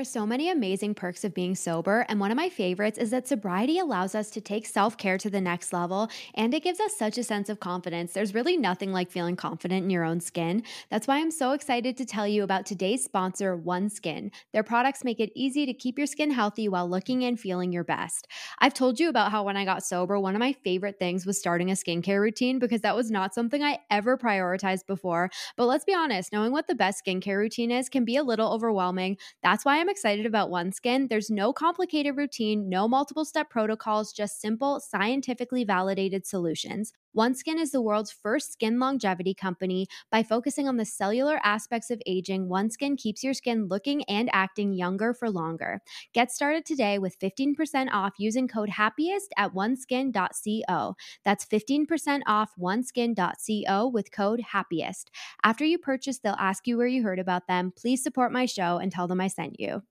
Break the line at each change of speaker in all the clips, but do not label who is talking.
Are so many amazing perks of being sober, and one of my favorites is that sobriety allows us to take self care to the next level and it gives us such a sense of confidence. There's really nothing like feeling confident in your own skin. That's why I'm so excited to tell you about today's sponsor, OneSkin. Their products make it easy to keep your skin healthy while looking and feeling your best. I've told you about how when I got sober, one of my favorite things was starting a skincare routine because that was not something I ever prioritized before. But let's be honest, knowing what the best skincare routine is can be a little overwhelming. That's why I'm excited about OneSkin. There's no complicated routine, no multiple step protocols, just simple, scientifically validated solutions. OneSkin is the world's first skin longevity company. By focusing on the cellular aspects of aging, OneSkin keeps your skin looking and acting younger for longer. Get started today with 15% off using code HAPPIEST at oneskin.co. That's 15% off oneskin.co with code HAPPIEST. After you purchase, they'll ask you where you heard about them. Please support my show and tell them I sent you.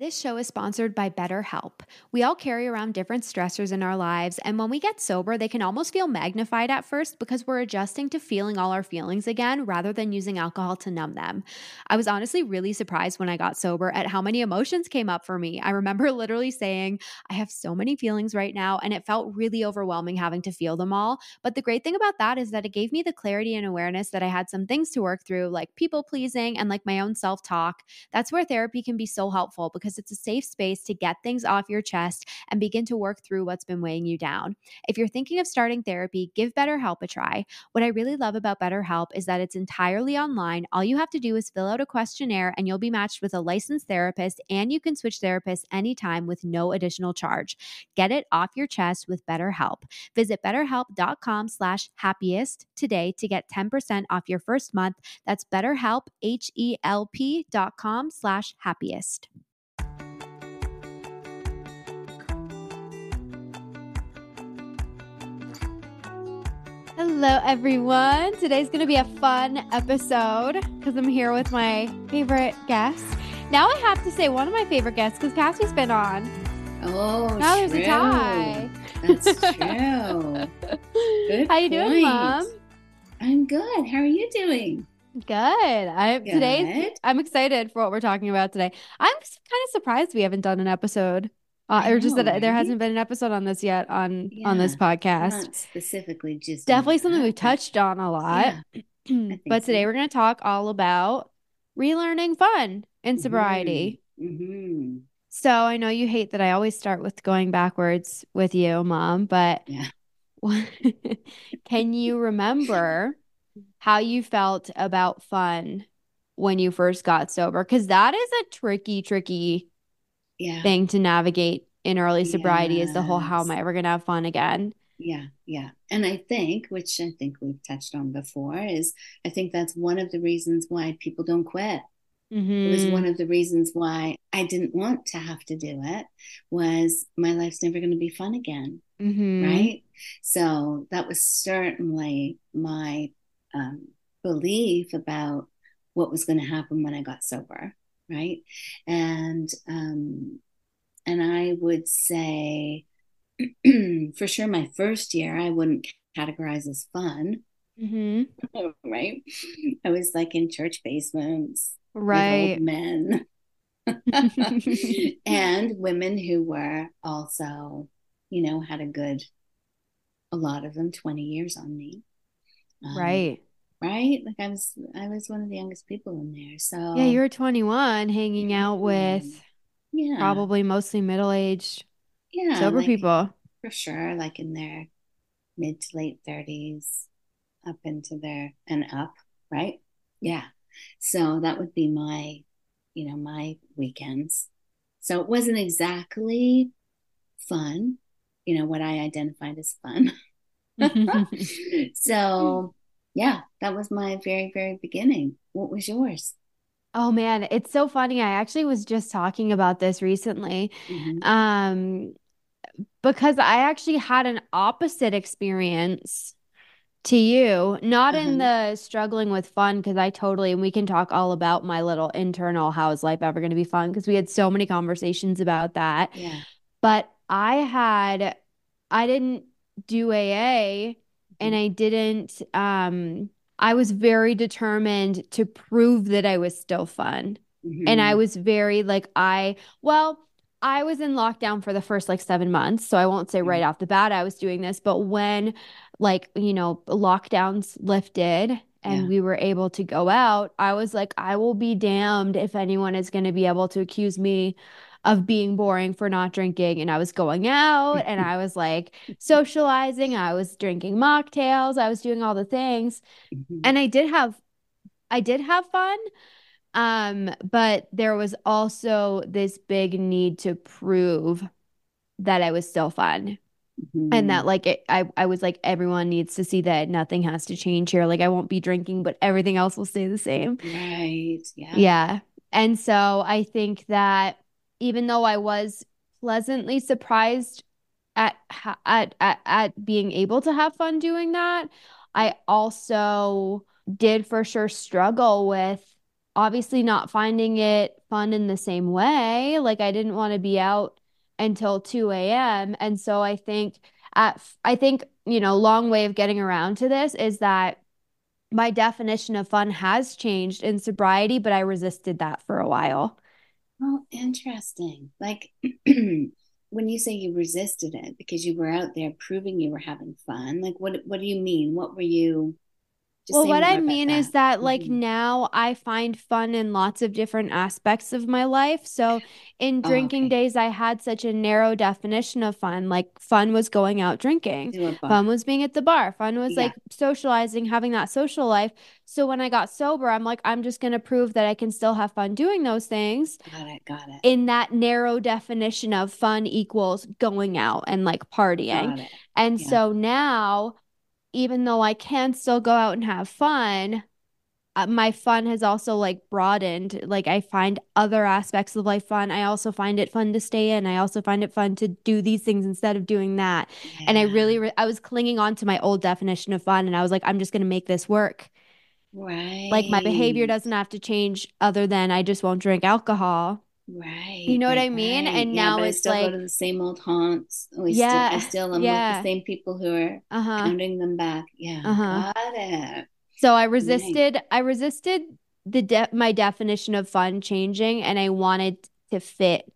This show is sponsored by BetterHelp. We all carry around different stressors in our lives, and when we get sober, they can almost feel magnified at first because we're adjusting to feeling all our feelings again rather than using alcohol to numb them. I was honestly really surprised when I got sober at how many emotions came up for me. I remember literally saying, I have so many feelings right now, and it felt really overwhelming having to feel them all. But the great thing about that is that it gave me the clarity and awareness that I had some things to work through, like people pleasing and like my own self talk. That's where therapy can be so helpful because because it's a safe space to get things off your chest and begin to work through what's been weighing you down. If you're thinking of starting therapy, give BetterHelp a try. What I really love about BetterHelp is that it's entirely online. All you have to do is fill out a questionnaire and you'll be matched with a licensed therapist, and you can switch therapists anytime with no additional charge. Get it off your chest with BetterHelp. Visit betterhelp.com slash happiest today to get 10% off your first month. That's betterhelp, H-E-L-P dot com slash happiest. Hello, everyone. Today's going to be a fun episode because I'm here with my favorite guest. Now I have to say one of my favorite guests because Cassie's been on.
Oh,
now
true.
there's a tie.
That's true. Good
How you doing. Mom?
I'm good. How are you doing?
Good. I today
Good.
I'm excited for what we're talking about today. I'm kind of surprised we haven't done an episode, uh,
I
or just
know,
that there hasn't been an episode on this yet on on this podcast.
Not specifically just
Definitely something we've touched on a lot.
Yeah.
but today
so.
we're going to talk all about relearning fun in sobriety.
hmm
So I know you hate that I always start with going backwards with you, Mom, but
Yeah.
can you remember how you felt about fun when you first got sober? Because that is a tricky, tricky
Yeah.
thing to navigate in early sobriety is the whole how am I ever going to have fun again?
Yeah, yeah. And I think, which I think we've touched on before, is I think that's one of the reasons why people don't quit. It was
Mhm.
one of the reasons why I didn't want to have to do it was my life's never going to be fun again,
Mhm.
right? So that was certainly my um, belief about what was going to happen when I got sober, right? And um, and I would say for sure my first year I wouldn't categorize as fun,
Mhm.
right? I was like in church basements with
Right.
old men and women who were also, you know, had a good, a lot of them 20 years on me. Um,
Right.
Right? Like I was, I was one of the youngest people in there. So
Yeah, you were 21 hanging out with
yeah,
probably mostly middle-aged
yeah,
sober
like
people.
for sure, like in their mid to late 30s, up into their and up, right? Yeah. So that would be my, you know, my weekends. So it wasn't exactly fun, you know, what I identified as fun. so yeah, that was my very, very beginning. What was yours?
Oh man, it's so funny. I actually was just talking about this recently.
Mhm.
Um, because I actually had an opposite experience to you, not in
Uh-huh.
the struggling with fun, because I totally, and we can talk all about my little internal how is life ever going to be fun, because we had so many conversations about that.
Yeah.
But I had, I didn't do AA and I didn't, um, I was very determined to prove that I was still fun. Mm-hmm. And I was very like, I, well, I was in lockdown for the first like seven months. So I won't say right mm-hmm. off the bat I was doing this, but when like, you know, lockdowns lifted and yeah. we were able to go out, I was like, I will be damned if anyone is going to be able to accuse me of being boring for not drinking. And I was going out and I was like socializing, I was drinking mocktails, I was doing all the things. Mm-hmm. And I did have I did have fun. Um, but there was also this big need to prove that I was still fun. Mm-hmm. And that mm-hmm. like it, I I was like everyone needs to see that nothing has to change here. Like I won't be drinking, but everything else will stay the same.
Right. Yeah.
Yeah. And so I think that even though I was pleasantly surprised at at at, at being able to have fun doing that, I also did for sure struggle with obviously not finding it fun in the same way. Like I didn't want to be out until 2 a.m. And so I think at I think, you know, long way of getting around to this is that my definition of fun has changed in sobriety, but I resisted that for a while.
Oh, interesting. Like when you say you resisted it because you were out there proving you were having fun, like what what do you mean? What were you
well, what I mean that. is that like mm-hmm. now I find fun in lots of different aspects of my life. So in oh, drinking oh, okay. days, I had such a narrow definition of fun. Like fun was going out drinking, fun was being at the bar, fun was yeah. like socializing, having that social life. So when I got sober, I'm like, I'm just going to prove that I can still have fun doing those things.
Got it. Got it.
In that narrow definition of fun equals going out and like partying. And yeah. so now even though I can still go out and have fun, uh, my fun has also like broadened. Like I find other aspects of life fun. I also find it fun to stay in. I also find it fun to do these things instead of doing that. Yeah. And I really, re- I was clinging on to my old definition of fun, and I was like, I'm just going to make this work.
Right.
Like my behavior doesn't have to change, other than I just won't drink alcohol.
Right.
You know right, what I mean? Right. And yeah, now it's
still
like
go to the same old haunts. We yeah, still, I still am yeah. with the same people who are uh-huh. counting them back. Yeah, uh-huh. got it.
So I resisted. Nice. I resisted the de- my definition of fun changing, and I wanted to fit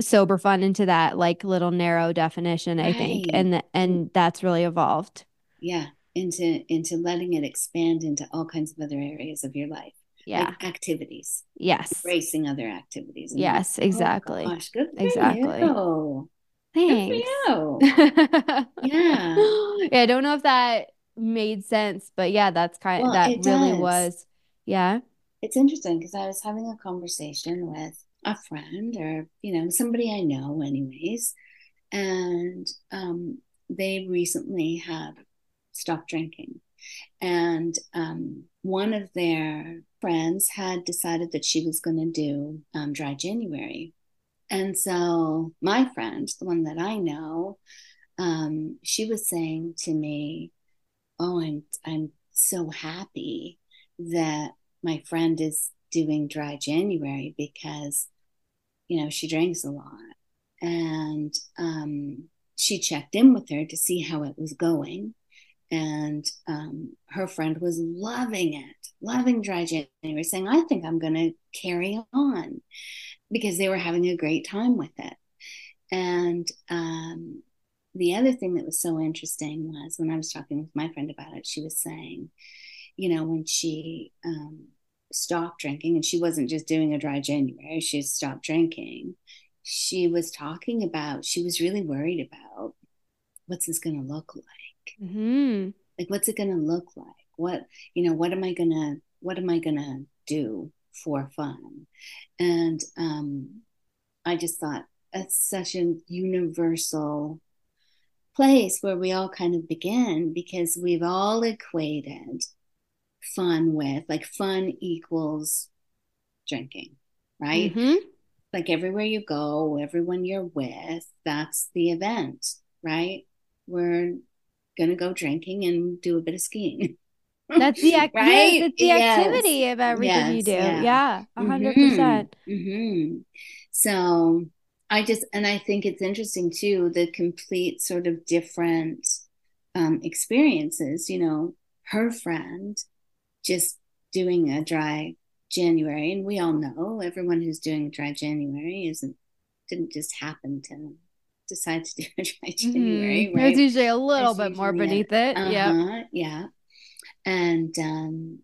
sober fun into that like little narrow definition. Right. I think, and th- and that's really evolved.
Yeah, into into letting it expand into all kinds of other areas of your life
yeah.
like activities.
Yes.
Racing other activities.
Yes like, exactly.
Oh gosh, good
exactly.
you.
Thanks.
you. yeah.
Yeah i don't know if that made sense but yeah that's kind well, that really does. was. Yeah.
It's interesting because i was having a conversation with a friend or you know somebody i know anyways and um, they recently have stopped drinking. And um, one of their friends had decided that she was going to do um, dry January. And so my friend, the one that I know, um, she was saying to me, "Oh, I'm I'm so happy that my friend is doing dry January because, you know, she drinks a lot." And um, she checked in with her to see how it was going and um, her friend was loving it, loving dry January, saying, I think I'm going to carry on because they were having a great time with it. And um, the other thing that was so interesting was when I was talking with my friend about it, she was saying, you know, when she um, stopped drinking, and she wasn't just doing a dry January, she stopped drinking. She was talking about, she was really worried about what's this going to look like
Mm-hmm.
Like, what's it going to look like? What, you know, what am I going to, what am I going to do for fun? And um, I just thought it's such a universal place where we all kind of begin because we've all equated fun with like fun equals drinking, right?
Mm-hmm.
Like everywhere you go, everyone you're with, that's the event, right? We're going to go drinking and do a bit of skiing.
That's the, right? yeah, that's the yes. activity of everything yes, you do. Yeah, a hundred percent.
Mm-hmm. Mm-hmm. So I just, and I think it's interesting too, the complete sort of different um, experiences. You know, her friend just doing a dry January, and we all know everyone who's doing a dry January isn't didn't just happen to decide to do a dry. January. Mm-hmm.
Right? There's usually a little There's bit more beneath it. Uh-huh,
yeah, yeah, and um,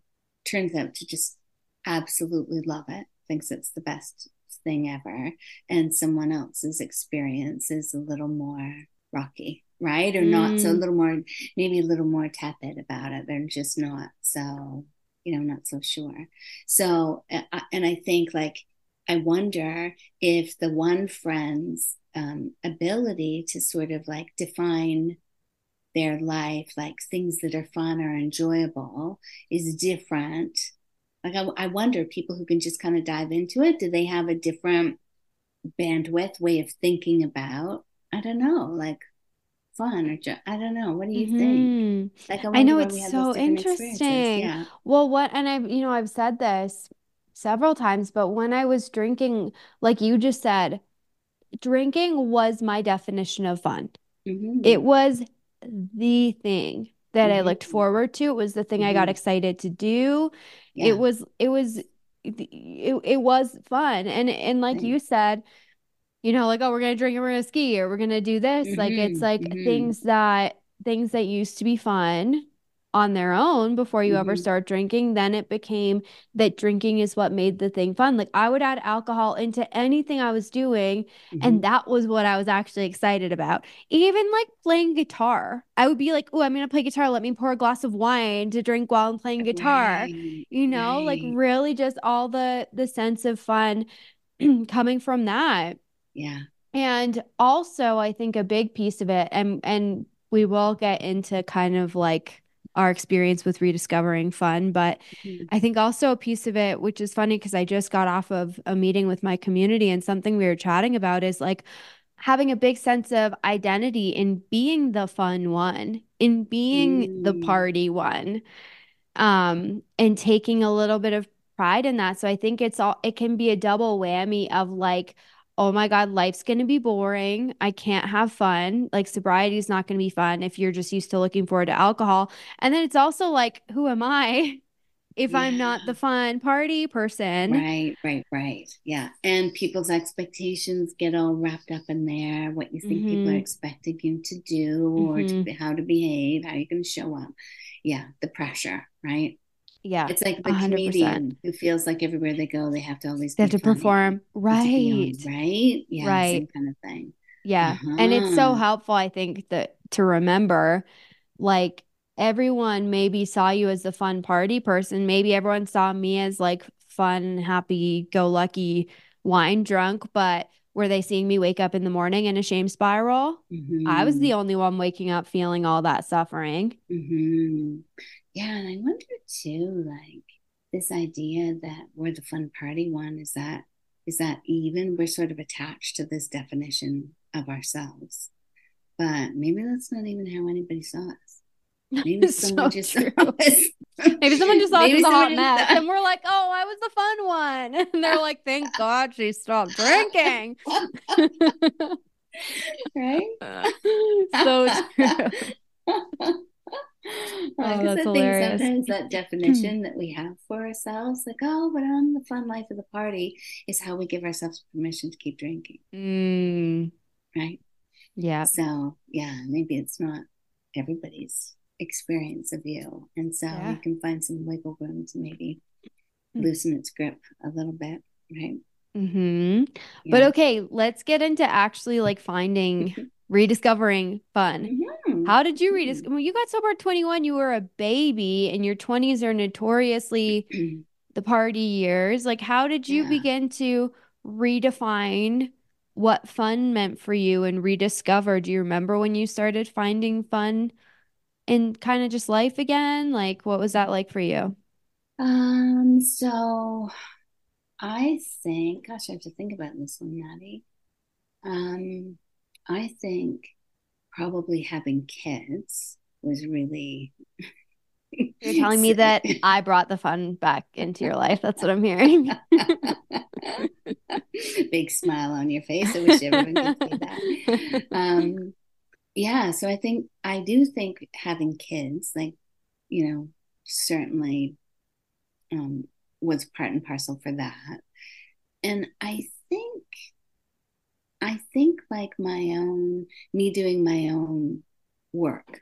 turns out to just absolutely love it. Thinks it's the best thing ever, and someone else's experience is a little more rocky right? Or mm. not so a mm. little more, maybe a little more tepid about it. They're just not so, you know, not so sure. So, and I think like, I wonder if the one friend's um, ability to sort of like define their life, like things that are fun or enjoyable, is different. Like, I, I wonder people who can just kind of dive into it, do they have a different bandwidth way of thinking about? I don't know. Like, fun or I don't know. What do you mm-hmm. think?
Like I, I know it's so interesting. Yeah. Well, what and I've you know I've said this several times, but when I was drinking, like you just said, drinking was my definition of fun. Mm-hmm. It was the thing that mm-hmm. I looked forward to. It was the thing I got mm-hmm. excited to do. Yeah. It was it was it, it was fun. And and like you said, you know, like, oh, we're gonna drink and we're gonna ski or we're gonna do this. Mm-hmm, like it's like mm-hmm. things that things that used to be fun on their own before you mm-hmm. ever start drinking. Then it became that drinking is what made the thing fun. Like I would add alcohol into anything I was doing, and mm-hmm. that was what I was actually excited about. Even like playing guitar, I would be like, oh, I'm gonna play guitar. Let me pour a glass of wine to drink while I'm playing guitar. Right, you know, right. like really just all the the sense of fun coming from that.
Yeah.
And also I think a big piece of it and and we will get into kind of like our experience with rediscovering fun, but mm-hmm. I think also a piece of it which is funny because I just got off of a meeting with my community and something we were chatting about is like having a big sense of identity in being the fun one, in being mm. the party one. Um, and taking a little bit of pride in that. So I think it's all it can be a double whammy of like oh my God, life's going to be boring. I can't have fun. Like sobriety is not going to be fun if you're just used to looking forward to alcohol. And then it's also like, who am I? If yeah. I'm not the fun party person.
Right, right, right. Yeah. And people's expectations get all wrapped up in there, what you think mm-hmm. people are expecting you to do mm-hmm. or to, mm-hmm. how to behave, how you're going to show up. Yeah, the pressure, right?
Yeah.
It's like the 100%. comedian who feels like everywhere they go, they have to always
they have to perform. Right.
On, right. Yeah. Right. Same kind of thing.
Yeah. Uh-huh. And it's so uh-huh. helpful, I think, that to remember like everyone maybe saw you as the fun party person. Maybe everyone saw me as like fun, happy, go lucky, wine drunk, but were they seeing me wake up in the morning in a shame spiral? Mm-hmm. I was the mm-hmm. only one waking up feeling all that suffering.
Mm-hmm. Yeah, and I wonder too, like this idea that we're the fun party one is that is that even we're sort of attached to this definition of ourselves, but maybe that's not even how anybody saw us. Maybe someone so just true. saw us.
Maybe someone just saw us as a hot mess, and we're like, "Oh, I was the fun one," and they're like, "Thank God she stopped drinking."
right?
Uh, so true.
Oh, that's hilarious. sometimes that definition that we have for ourselves, like, oh, but I'm the fun life of the party, is how we give ourselves permission to keep drinking.
Mm.
Right?
Yeah.
So, yeah, maybe it's not everybody's experience of you. And so yeah. you can find some wiggle room to maybe mm. loosen its grip a little bit. Right.
Hmm. Yeah. But okay, let's get into actually like finding rediscovering fun. Mm-hmm. How did you rediscover? When you got sober at 21, you were a baby, and your 20s are notoriously the party years. Like, how did you yeah. begin to redefine what fun meant for you and rediscover? Do you remember when you started finding fun in kind of just life again? Like, what was that like for you?
Um, so I think, gosh, I have to think about this one, Maddie. Um, I think probably having kids was really.
You're telling me that I brought the fun back into your life. That's what I'm hearing.
Big smile on your face. I wish everyone could see that. Um, yeah, so I think I do think having kids, like, you know, certainly um, was part and parcel for that. And I think, I think like my own, me doing my own work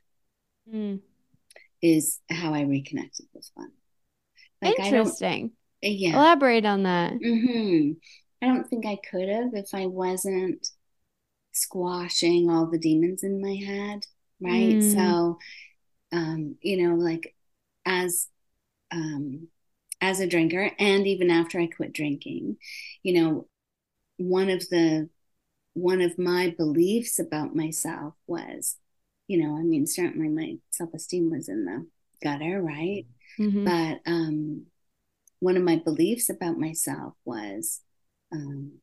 mm. is how I reconnected with fun.
Like Interesting. yeah. Elaborate on that.
Mm-hmm. I don't think I could have if I wasn't squashing all the demons in my head. Right. Mm. So, um, you know, like as, um, as a drinker and even after I quit drinking, you know, one of the one of my beliefs about myself was, you know, I mean, certainly my self-esteem was in the gutter, right? Mm-hmm. But um one of my beliefs about myself was um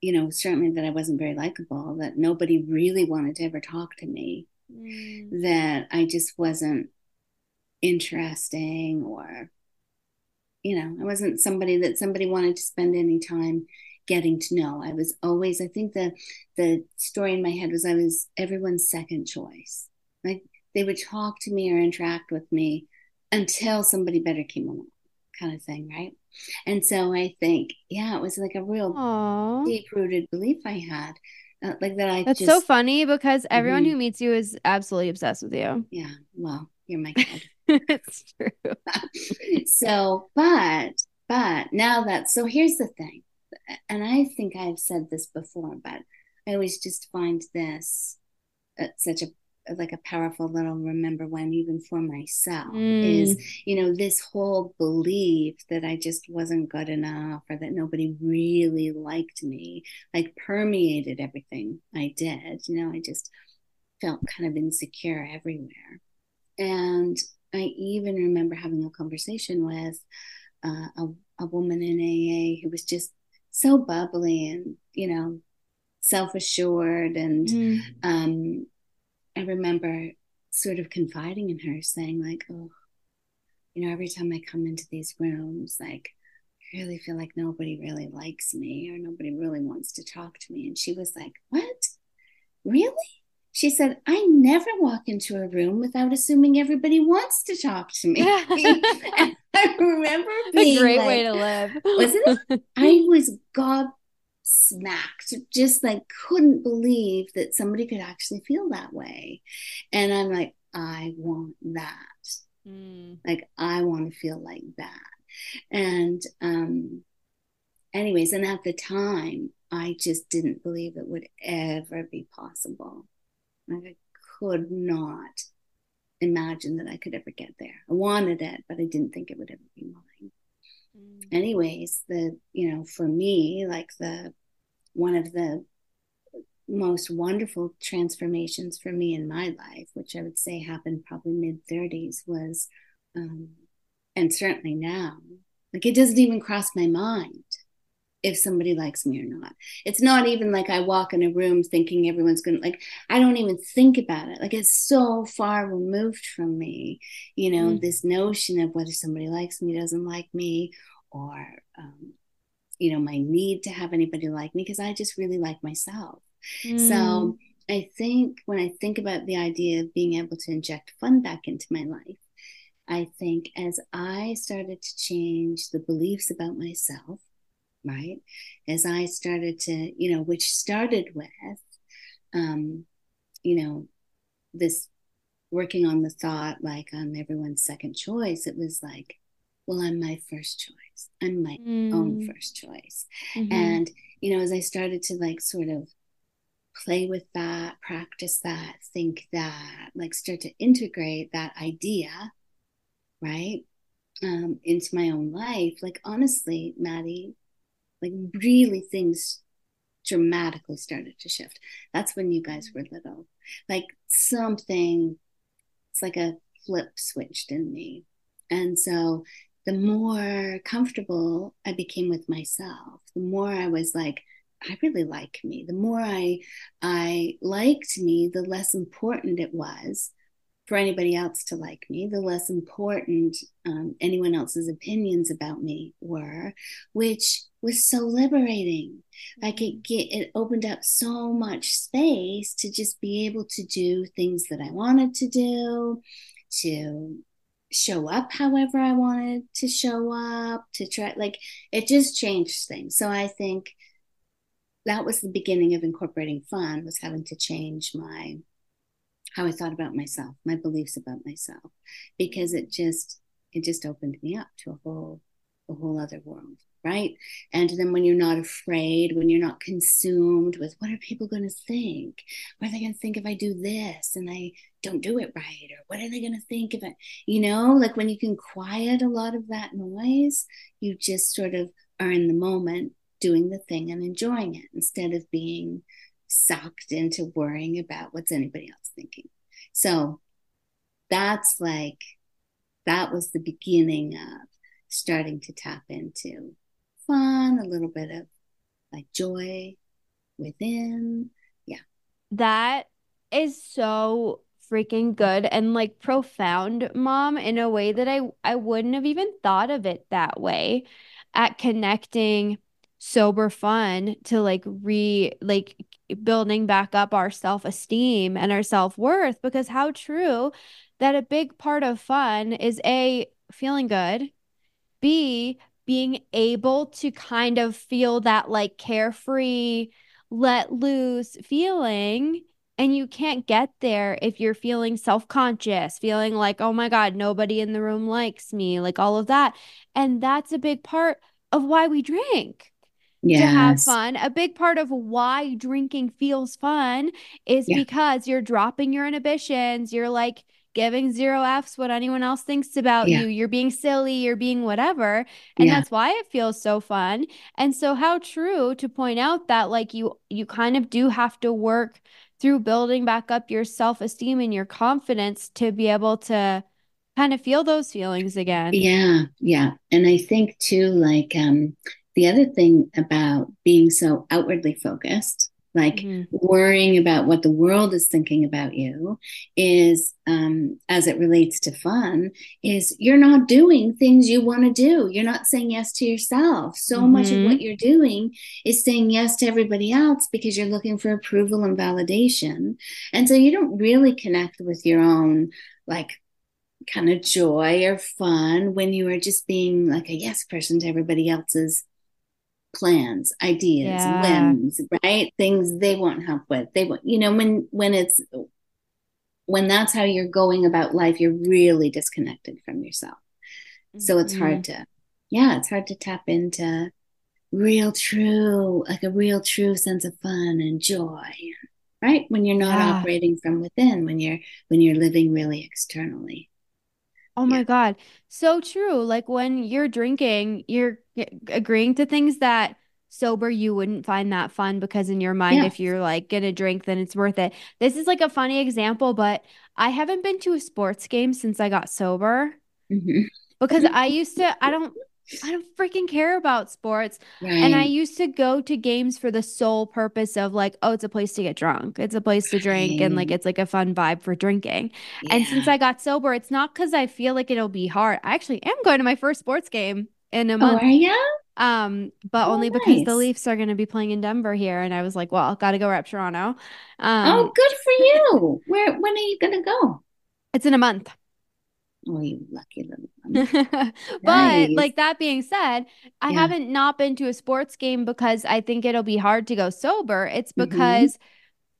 you know, certainly that I wasn't very likable, that nobody really wanted to ever talk to me, mm. that I just wasn't interesting or you know, I wasn't somebody that somebody wanted to spend any time getting to know. I was always, I think the the story in my head was I was everyone's second choice. Like they would talk to me or interact with me until somebody better came along, kind of thing, right? And so I think, yeah, it was like a real deep rooted belief I had. Uh, like that I
That's just, so funny because everyone mm-hmm. who meets you is absolutely obsessed with you.
Yeah. Well, you're my kid. it's true. so, but, but now that, so here's the thing, and I think I've said this before, but I always just find this uh, such a like a powerful little remember when even for myself mm. is you know this whole belief that i just wasn't good enough or that nobody really liked me like permeated everything i did you know i just felt kind of insecure everywhere and I even remember having a conversation with uh, a, a woman in AA who was just so bubbly and, you know, self assured. And mm. um, I remember sort of confiding in her, saying, like, oh, you know, every time I come into these rooms, like, I really feel like nobody really likes me or nobody really wants to talk to me. And she was like, What? Really? She said, I never walk into a room without assuming everybody wants to talk to me. I remember being
a great
like,
way to live.
wasn't it? I was gobsmacked, just like couldn't believe that somebody could actually feel that way. And I'm like, I want that. Mm. Like I want to feel like that. And um anyways, and at the time I just didn't believe it would ever be possible. Like I could not imagine that I could ever get there. I wanted it, but I didn't think it would ever be mine. Mm. Anyways, the you know, for me, like the one of the most wonderful transformations for me in my life, which I would say happened probably mid 30s, was, um, and certainly now, like it doesn't even cross my mind if somebody likes me or not. It's not even like I walk in a room thinking everyone's going to like, I don't even think about it. Like it's so far removed from me, you know, mm. this notion of whether somebody likes me, doesn't like me, or, um, you know, my need to have anybody like me because I just really like myself. Mm. So I think when I think about the idea of being able to inject fun back into my life, I think as I started to change the beliefs about myself, right? As I started to, you know, which started with, um, you know, this working on the thought like I'm everyone's second choice. It was like, well, I'm my first choice. I'm my mm. own first choice. Mm-hmm. And, you know, as I started to like sort of play with that, practice that, think that, like start to integrate that idea, right? Um, into my own life. Like honestly, Maddie, like really things dramatically started to shift. That's when you guys were little. Like something, it's like a flip switched in me. And so the more comfortable I became with myself, the more I was like, I really like me. The more I I liked me, the less important it was for anybody else to like me, the less important um, anyone else's opinions about me were, which was so liberating. Like it get it opened up so much space to just be able to do things that I wanted to do, to show up however I wanted to show up, to try, like, it just changed things. So I think that was the beginning of incorporating fun, was having to change my, how I thought about myself, my beliefs about myself, because it just, it just opened me up to a whole, a whole other world right? And then when you're not afraid, when you're not consumed with what are people going to think? What are they going to think if I do this and I don't do it right? Or what are they going to think if I, you know, like when you can quiet a lot of that noise, you just sort of are in the moment doing the thing and enjoying it instead of being sucked into worrying about what's anybody else thinking. So that's like, that was the beginning of starting to tap into fun, a little bit of like joy within. Yeah.
That is so freaking good and like profound, mom, in a way that I I wouldn't have even thought of it that way at connecting sober fun to like re like building back up our self-esteem and our self-worth because how true that a big part of fun is a feeling good b being able to kind of feel that like carefree, let loose feeling. And you can't get there if you're feeling self conscious, feeling like, oh my God, nobody in the room likes me, like all of that. And that's a big part of why we drink. Yes. To have fun. A big part of why drinking feels fun is yeah. because you're dropping your inhibitions. You're like, giving zero F's what anyone else thinks about yeah. you. You're being silly, you're being whatever. And yeah. that's why it feels so fun. And so how true to point out that like you you kind of do have to work through building back up your self-esteem and your confidence to be able to kind of feel those feelings again.
Yeah, yeah. And I think too like um the other thing about being so outwardly focused like mm-hmm. worrying about what the world is thinking about you is um, as it relates to fun is you're not doing things you want to do you're not saying yes to yourself so mm-hmm. much of what you're doing is saying yes to everybody else because you're looking for approval and validation and so you don't really connect with your own like kind of joy or fun when you are just being like a yes person to everybody else's plans, ideas, yeah. whims, right? Things they want help with. They want, you know, when when it's when that's how you're going about life, you're really disconnected from yourself. So it's hard mm-hmm. to, yeah, it's hard to tap into real true, like a real true sense of fun and joy, right? When you're not yeah. operating from within, when you're when you're living really externally.
Oh my yeah. God. So true. Like when you're drinking, you're agreeing to things that sober you wouldn't find that fun because in your mind yeah. if you're like gonna drink then it's worth it this is like a funny example but i haven't been to a sports game since i got sober mm-hmm. because i used to i don't I don't freaking care about sports. Right. And I used to go to games for the sole purpose of like, oh, it's a place to get drunk. It's a place to drink right. and like it's like a fun vibe for drinking. Yeah. And since I got sober, it's not because I feel like it'll be hard. I actually am going to my first sports game in a month.
Oh, are you?
Um, but oh, only nice. because the Leafs are going to be playing in Denver here, and I was like, well, got to go rep Toronto.
Um, oh, good for you. Where? When are you going to go?
It's in a month.
Oh, you lucky little
but like that being said, I yeah. haven't not been to a sports game because I think it'll be hard to go sober. It's mm-hmm. because mm-hmm.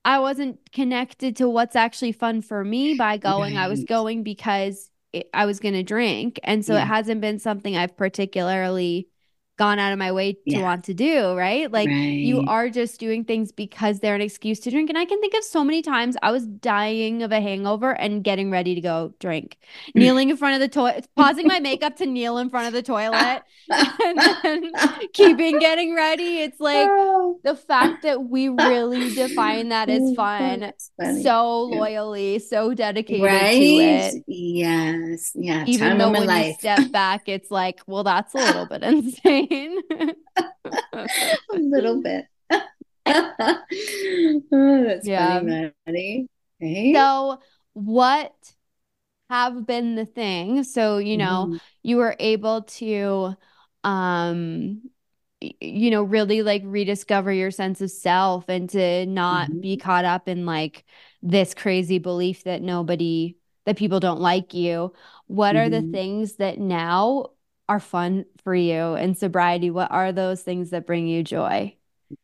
I wasn't connected to what's actually fun for me by going. Right. I was going because it, I was going to drink. And so yeah. it hasn't been something I've particularly gone out of my way to yeah. want to do, right? Like right. you are just doing things because they're an excuse to drink. And I can think of so many times I was dying of a hangover and getting ready to go drink, kneeling in front of the toilet, pausing my makeup to kneel in front of the toilet and then keeping getting ready. It's like oh. the fact that we really define that as fun so loyally, so dedicated right? to it.
Yes. Yeah.
Even Time though when life. you step back, it's like, well, that's a little bit insane a
little bit. oh, that's yeah. funny, Maddie.
Hey? So, what have been the things? So, you know, mm-hmm. you were able to, um, you know, really like rediscover your sense of self and to not mm-hmm. be caught up in like this crazy belief that nobody that people don't like you. What mm-hmm. are the mm-hmm. things that now are fun for you in sobriety? What are those things that bring you joy?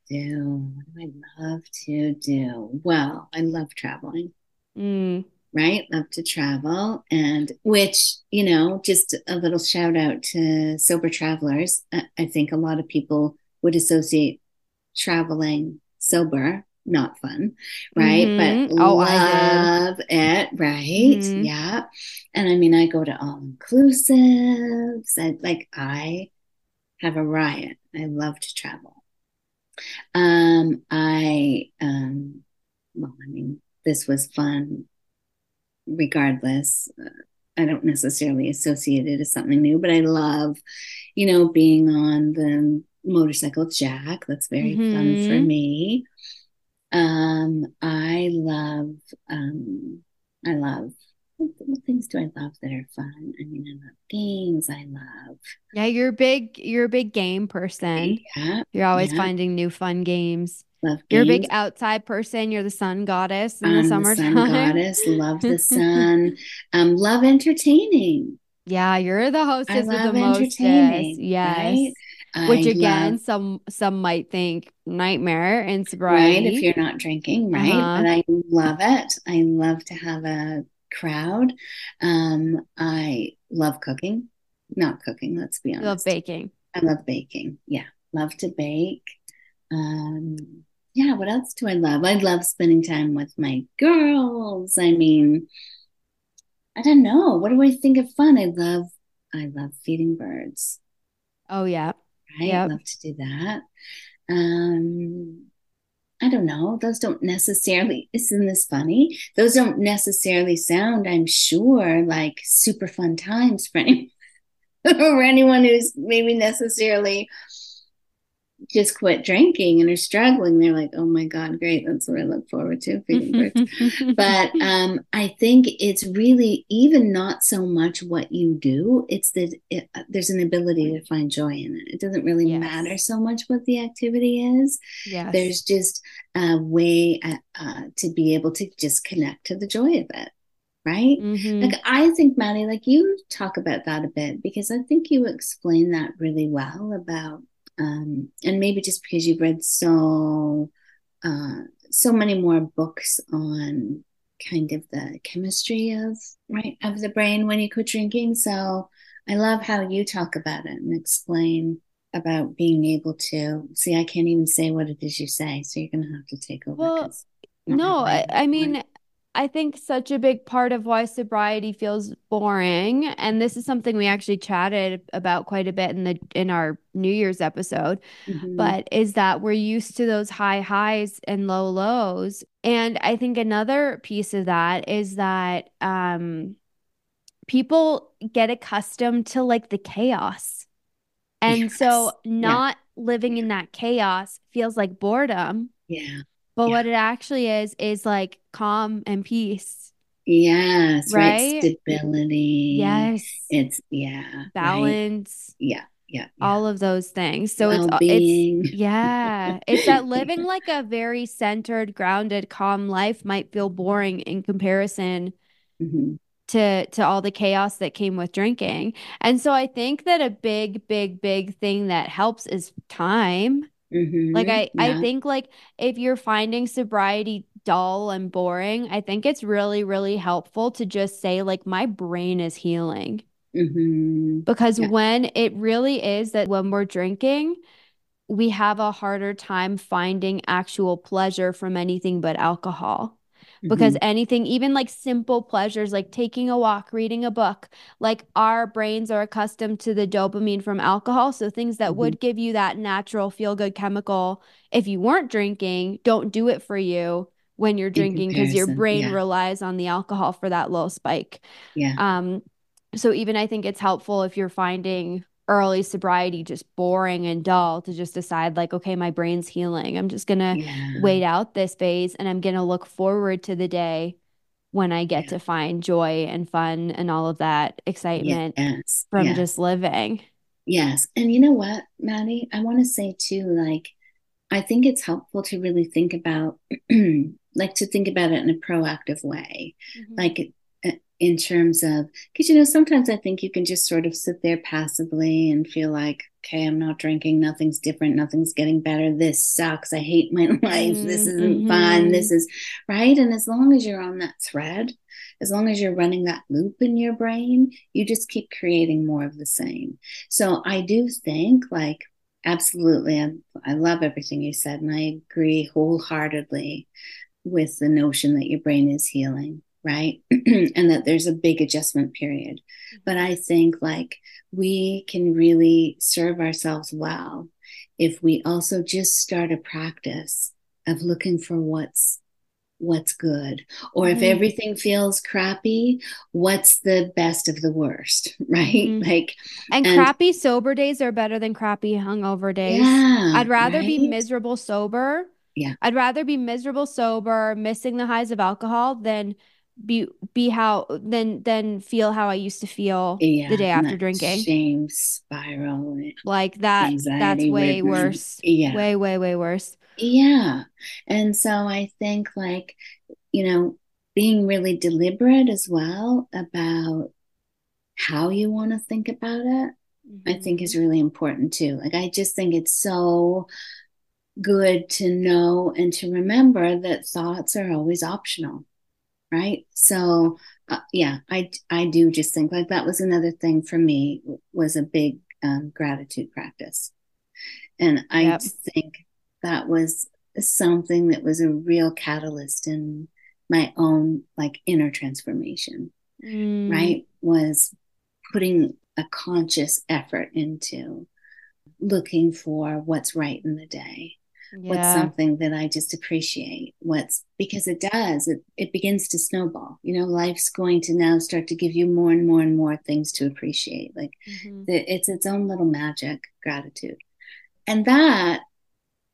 Do what do I love to do? Well, I love traveling. Mm. Right, love to travel, and which you know, just a little shout out to sober travelers. I think a lot of people would associate traveling sober not fun, right? Mm-hmm. But oh, I love it, right? Mm-hmm. Yeah. And I mean, I go to all inclusives. I like I have a riot. I love to travel. Um, I um, well, I mean, this was fun. Regardless, uh, I don't necessarily associate it as something new, but I love, you know, being on the motorcycle jack. That's very mm-hmm. fun for mm-hmm. me. Um, I love, um, I love what, things do I love that are fun? I mean, I love games. I love.
Yeah, you're big. You're a big game person. Yeah, you're always yeah. finding new fun games. Love games. You're a big outside person. You're the sun goddess in the summertime.
The sun goddess. Love the sun. um, love entertaining.
Yeah, you're the hostess with the most. Yes. Right? Which I again, love, some some might think nightmare and sobriety.
Right, if you're not drinking, right? Uh-huh. But I love it. I love to have a crowd. Um, I love cooking. Not cooking, let's be honest.
I love baking.
I love baking. Yeah. Love to bake. Um, yeah, what else do I love? I love spending time with my girls. I mean, I don't know. What do I think of fun? I love I love feeding birds.
Oh yeah
right? Yep. Love to do that. Um, I don't know. Those don't necessarily, isn't this funny? Those don't necessarily sound, I'm sure, like super fun times for anyone, or anyone who's maybe necessarily just quit drinking and are struggling, they're like, oh my God, great. That's what I look forward to, feeding birds. but um, I think it's really even not so much what you do, it's that it, uh, there's an ability to find joy in it. It doesn't really yes. matter so much what the activity is. Yes. There's just a way uh, uh, to be able to just connect to the joy of it right? Mm-hmm. Like I think, Maddie, like you talk about that a bit because I think you explain that really well about um, and maybe just because you've read so uh, so many more books on kind of the chemistry of right of the brain when you quit drinking. So I love how you talk about it and explain about being able to see. I can't even say what it is you say, so you're gonna have to take over.
Well, no, I, I mean, I think such a big part of why sobriety feels boring, and this is something we actually chatted about quite a bit in the in our New Year's episode, mm-hmm. but is that we're used to those high highs and low lows. And I think another piece of that is that um people get accustomed to like the chaos. And yes. so not yeah. living in that chaos feels like boredom.
Yeah.
But yeah. what it actually is is like calm and peace.
Yes, right? right? Stability.
Yes.
It's yeah.
Balance.
Right? Yeah. Yeah,
yeah, all of those things. So Well-being. it's it's yeah, it's that living like a very centered, grounded, calm life might feel boring in comparison mm-hmm. to to all the chaos that came with drinking. And so I think that a big, big, big thing that helps is time. Mm-hmm. Like I, yeah. I think like if you're finding sobriety dull and boring, I think it's really, really helpful to just say like my brain is healing. Mm-hmm. Because yeah. when it really is that when we're drinking, we have a harder time finding actual pleasure from anything but alcohol because mm-hmm. anything, even like simple pleasures like taking a walk, reading a book, like our brains are accustomed to the dopamine from alcohol. So things that mm-hmm. would give you that natural feel good chemical if you weren't drinking, don't do it for you when you're drinking because your brain yeah. relies on the alcohol for that low spike.
Yeah.
Um, so even I think it's helpful if you're finding early sobriety just boring and dull to just decide like okay my brain's healing i'm just gonna yeah. wait out this phase and i'm gonna look forward to the day when i get yeah. to find joy and fun and all of that excitement yes. from just living
yes and you know what maddie i want to say too like i think it's helpful to really think about like to think about it in a proactive way. Mm-hmm. like in terms of because you know sometimes i think you can just sort of sit there passively and feel like okay i'm not drinking. Nothing's different. Nothing's getting better. This sucks. I hate my life. Mm, this isn't mm-hmm. fun this is right? And as long as you're on that thread as long as you're running that loop in your brain you just keep creating more of the same. So i do think like absolutely i, I love everything you said and i agree wholeheartedly with the notion that your brain is healing right? and that there's a big adjustment period. But I think like we can really serve ourselves well if we also just start a practice of looking for what's what's good or if mm-hmm. everything feels crappy what's the best of the worst right mm-hmm. like
and, and, crappy sober days are better than crappy hungover days yeah, i'd rather right? be miserable sober
yeah
i'd rather be miserable sober missing the highs of alcohol than be be how then then feel how I used to feel yeah, the day after drinking.
Shame spiral.
Like that that's way worse. Yeah. Way, way, way worse.
Yeah. And so I think like, you know, being really deliberate as well about how you want to think about it, mm-hmm. I think is mm-hmm. really important too. Like I just think it's so good to know and to remember that thoughts are always optional right so uh, yeah i i do just think like that was another thing for me was a big um, gratitude practice and i yep. think that was something that was a real catalyst in my own like inner transformation mm. right was putting a conscious effort into looking for what's right in the day yeah. what's something that I just appreciate, what's because it does, it, it begins to snowball. You know, life's going to now start to give you more and more and more things to appreciate. Like mm-hmm. the, it's its own little magic, gratitude. And that,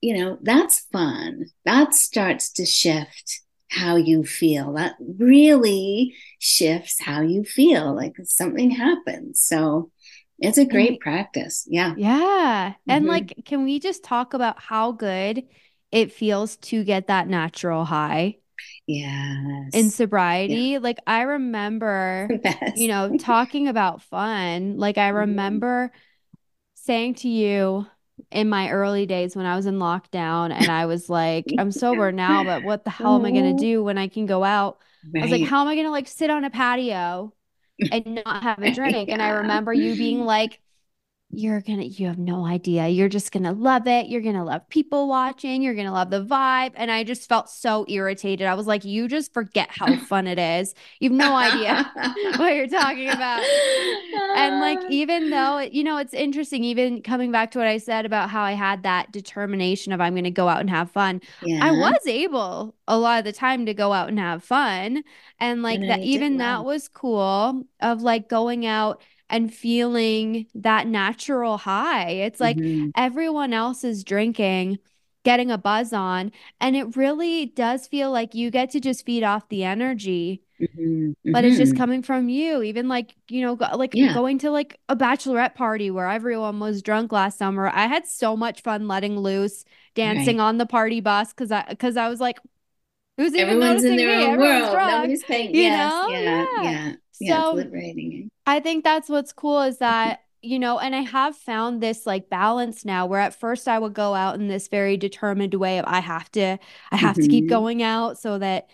you know, that's fun. That starts to shift how you feel. That really shifts how you feel. Like something happens. So it's a great and, practice. Yeah.
Yeah. Mm-hmm. And like, can we just talk about how good it feels to get that natural high?
Yes.
In sobriety. Yeah. Like, I remember, you know, talking about fun. Like, I mm-hmm. remember mm-hmm. saying to you, in my early days when I was in lockdown and I was like, I'm sober now, but what the hell am I going to do when I can go out? Right. I was like, how am I going to like sit on a patio and not have a drink. yeah. And I remember you being like, you're gonna you have no idea. You're just gonna love it. You're gonna love people watching. You're gonna love the vibe. And i just felt so irritated. I was like you just forget how fun it is. You have no idea what you're talking about. And like even though you know it's interesting even coming back to what i said about how i had that determination of i'm gonna go out and have fun yeah. i was able a lot of the time to go out and have fun. And like and that even well. that was cool of like going out and feeling that natural high. It's like mm-hmm. everyone else is drinking, getting a buzz on, and it really does feel like you get to just feed off the energy. Mm-hmm. But it's just mm-hmm. coming from you, even like, you know, like yeah. going to like a bachelorette party where everyone was drunk last summer. I had so much fun letting loose, dancing right. on the party bus because I because I was like, who's even Everyone's in their me? own Everyone's world. Drunk, Nobody's paying. You yes, know? yeah, yeah. yeah. Yeah, so liberating. I think that's what's cool is that you know, and I have found this like balance now where at first I would go out in this very determined way of I have to, I have mm-hmm. to keep mm-hmm. going out so that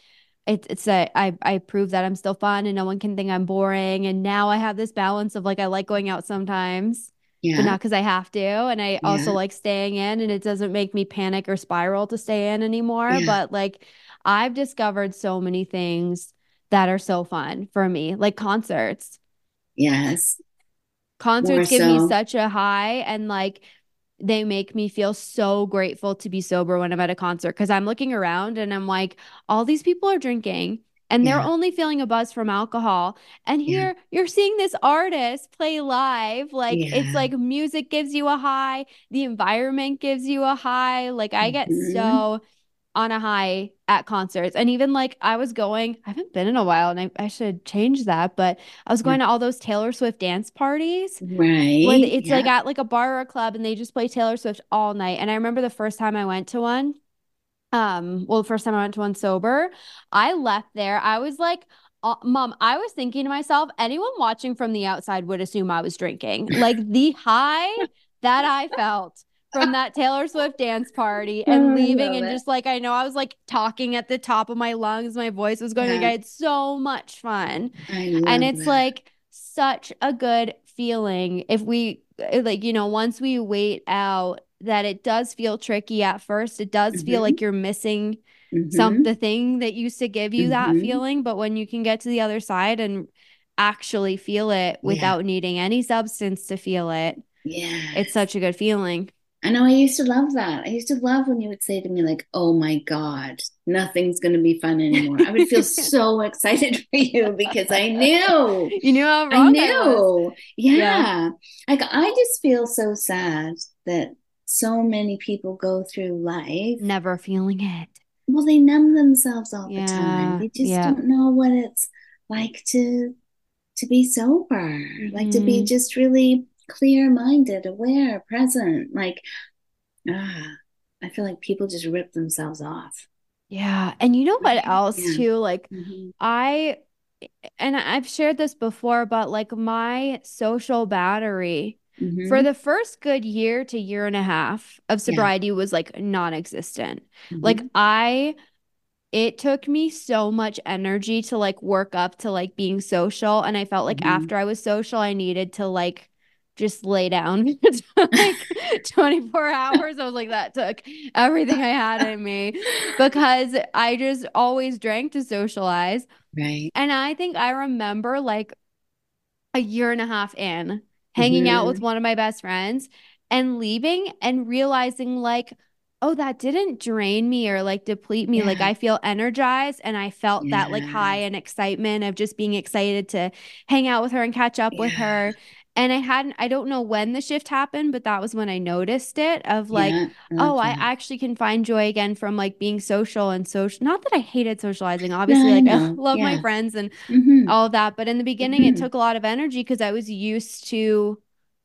it's it's a I I prove that I'm still fun and no one can think I'm boring. And now I have this balance of like I like going out sometimes. Yeah. But not because I have to. And I yeah. also like staying in and it doesn't make me panic or spiral to stay in anymore. Yeah. But like I've discovered so many things that are so fun for me, like concerts.
Yes.
Concerts More give so. me such a high and like they make me feel so grateful to be sober when I'm at a concert because I'm looking around and I'm like, all these people are drinking and they're yeah. only feeling a buzz from alcohol. And here yeah. you're seeing this artist play live. Like yeah. it's like music gives you a high, the environment gives you a high. Like I get mm-hmm. so on a high at concerts. And even like I was going, I haven't been in a while and I, I should change that, but I was going yeah. to all those Taylor Swift dance parties.
Right.
Where it's yeah. like at like a bar or a club and they just play Taylor Swift all night. And I remember the first time I went to one, um, well, the first time I went to one sober, I left there. I was like, uh, mom, I was thinking to myself, anyone watching from the outside would assume I was drinking. Like the high that I felt from that Taylor Swift dance party and leaving and it. just like I know I was like talking at the top of my lungs, my voice was going yeah. like I had so much fun. and it's that. like such a good feeling if we like you know once we wait out that it does feel tricky at first. It does mm-hmm. feel like you're missing mm-hmm. some the thing that used to give you mm-hmm. that feeling, but when you can get to the other side and actually feel it without yeah. needing any substance to feel it.
Yeah.
It's such a good feeling.
I know I used to love that. I used to love when you would say to me, like, oh my God, nothing's going to be fun anymore. I would feel so excited for you because I knew.
You knew how wrong I knew.
I yeah. yeah. Like, I just feel so sad that so many people go through life
never feeling it.
Well, they numb themselves all yeah, the time. They just yeah. don't know what it's like to to be sober, mm-hmm. like to be mm-hmm. just really clear minded, aware, present. Like, ah, I feel like people just rip themselves off.
Yeah. And you know what else, yeah. too? Like, mm-hmm. I, and I've shared this before, but like my social battery Mm-hmm. For the first good year to year and a half of sobriety yeah. was like non existent. Mm-hmm. Like, I, it took me so much energy to like work up to like being social. And I felt like mm-hmm. after I was social, I needed to like just lay down like 24 hours. I was like, that took everything I had in me because I just always drank to socialize.
Right.
And I think I remember like a year and a half in hanging mm-hmm. out with mm-hmm. one of my best friends and leaving and realizing like oh that didn't drain me or like deplete me yeah. like i feel energized and i felt yeah. that like high and excitement of just being excited to hang out with her and catch up yeah. with her and i hadn't i don't know when the shift happened but that was when i noticed it of like yeah, oh i actually can find joy again from like being social and social not that i hated socializing obviously no, like i, I love yeah. my friends and mm-hmm. all of that but in the beginning mm-hmm. it took a lot of energy because i was used to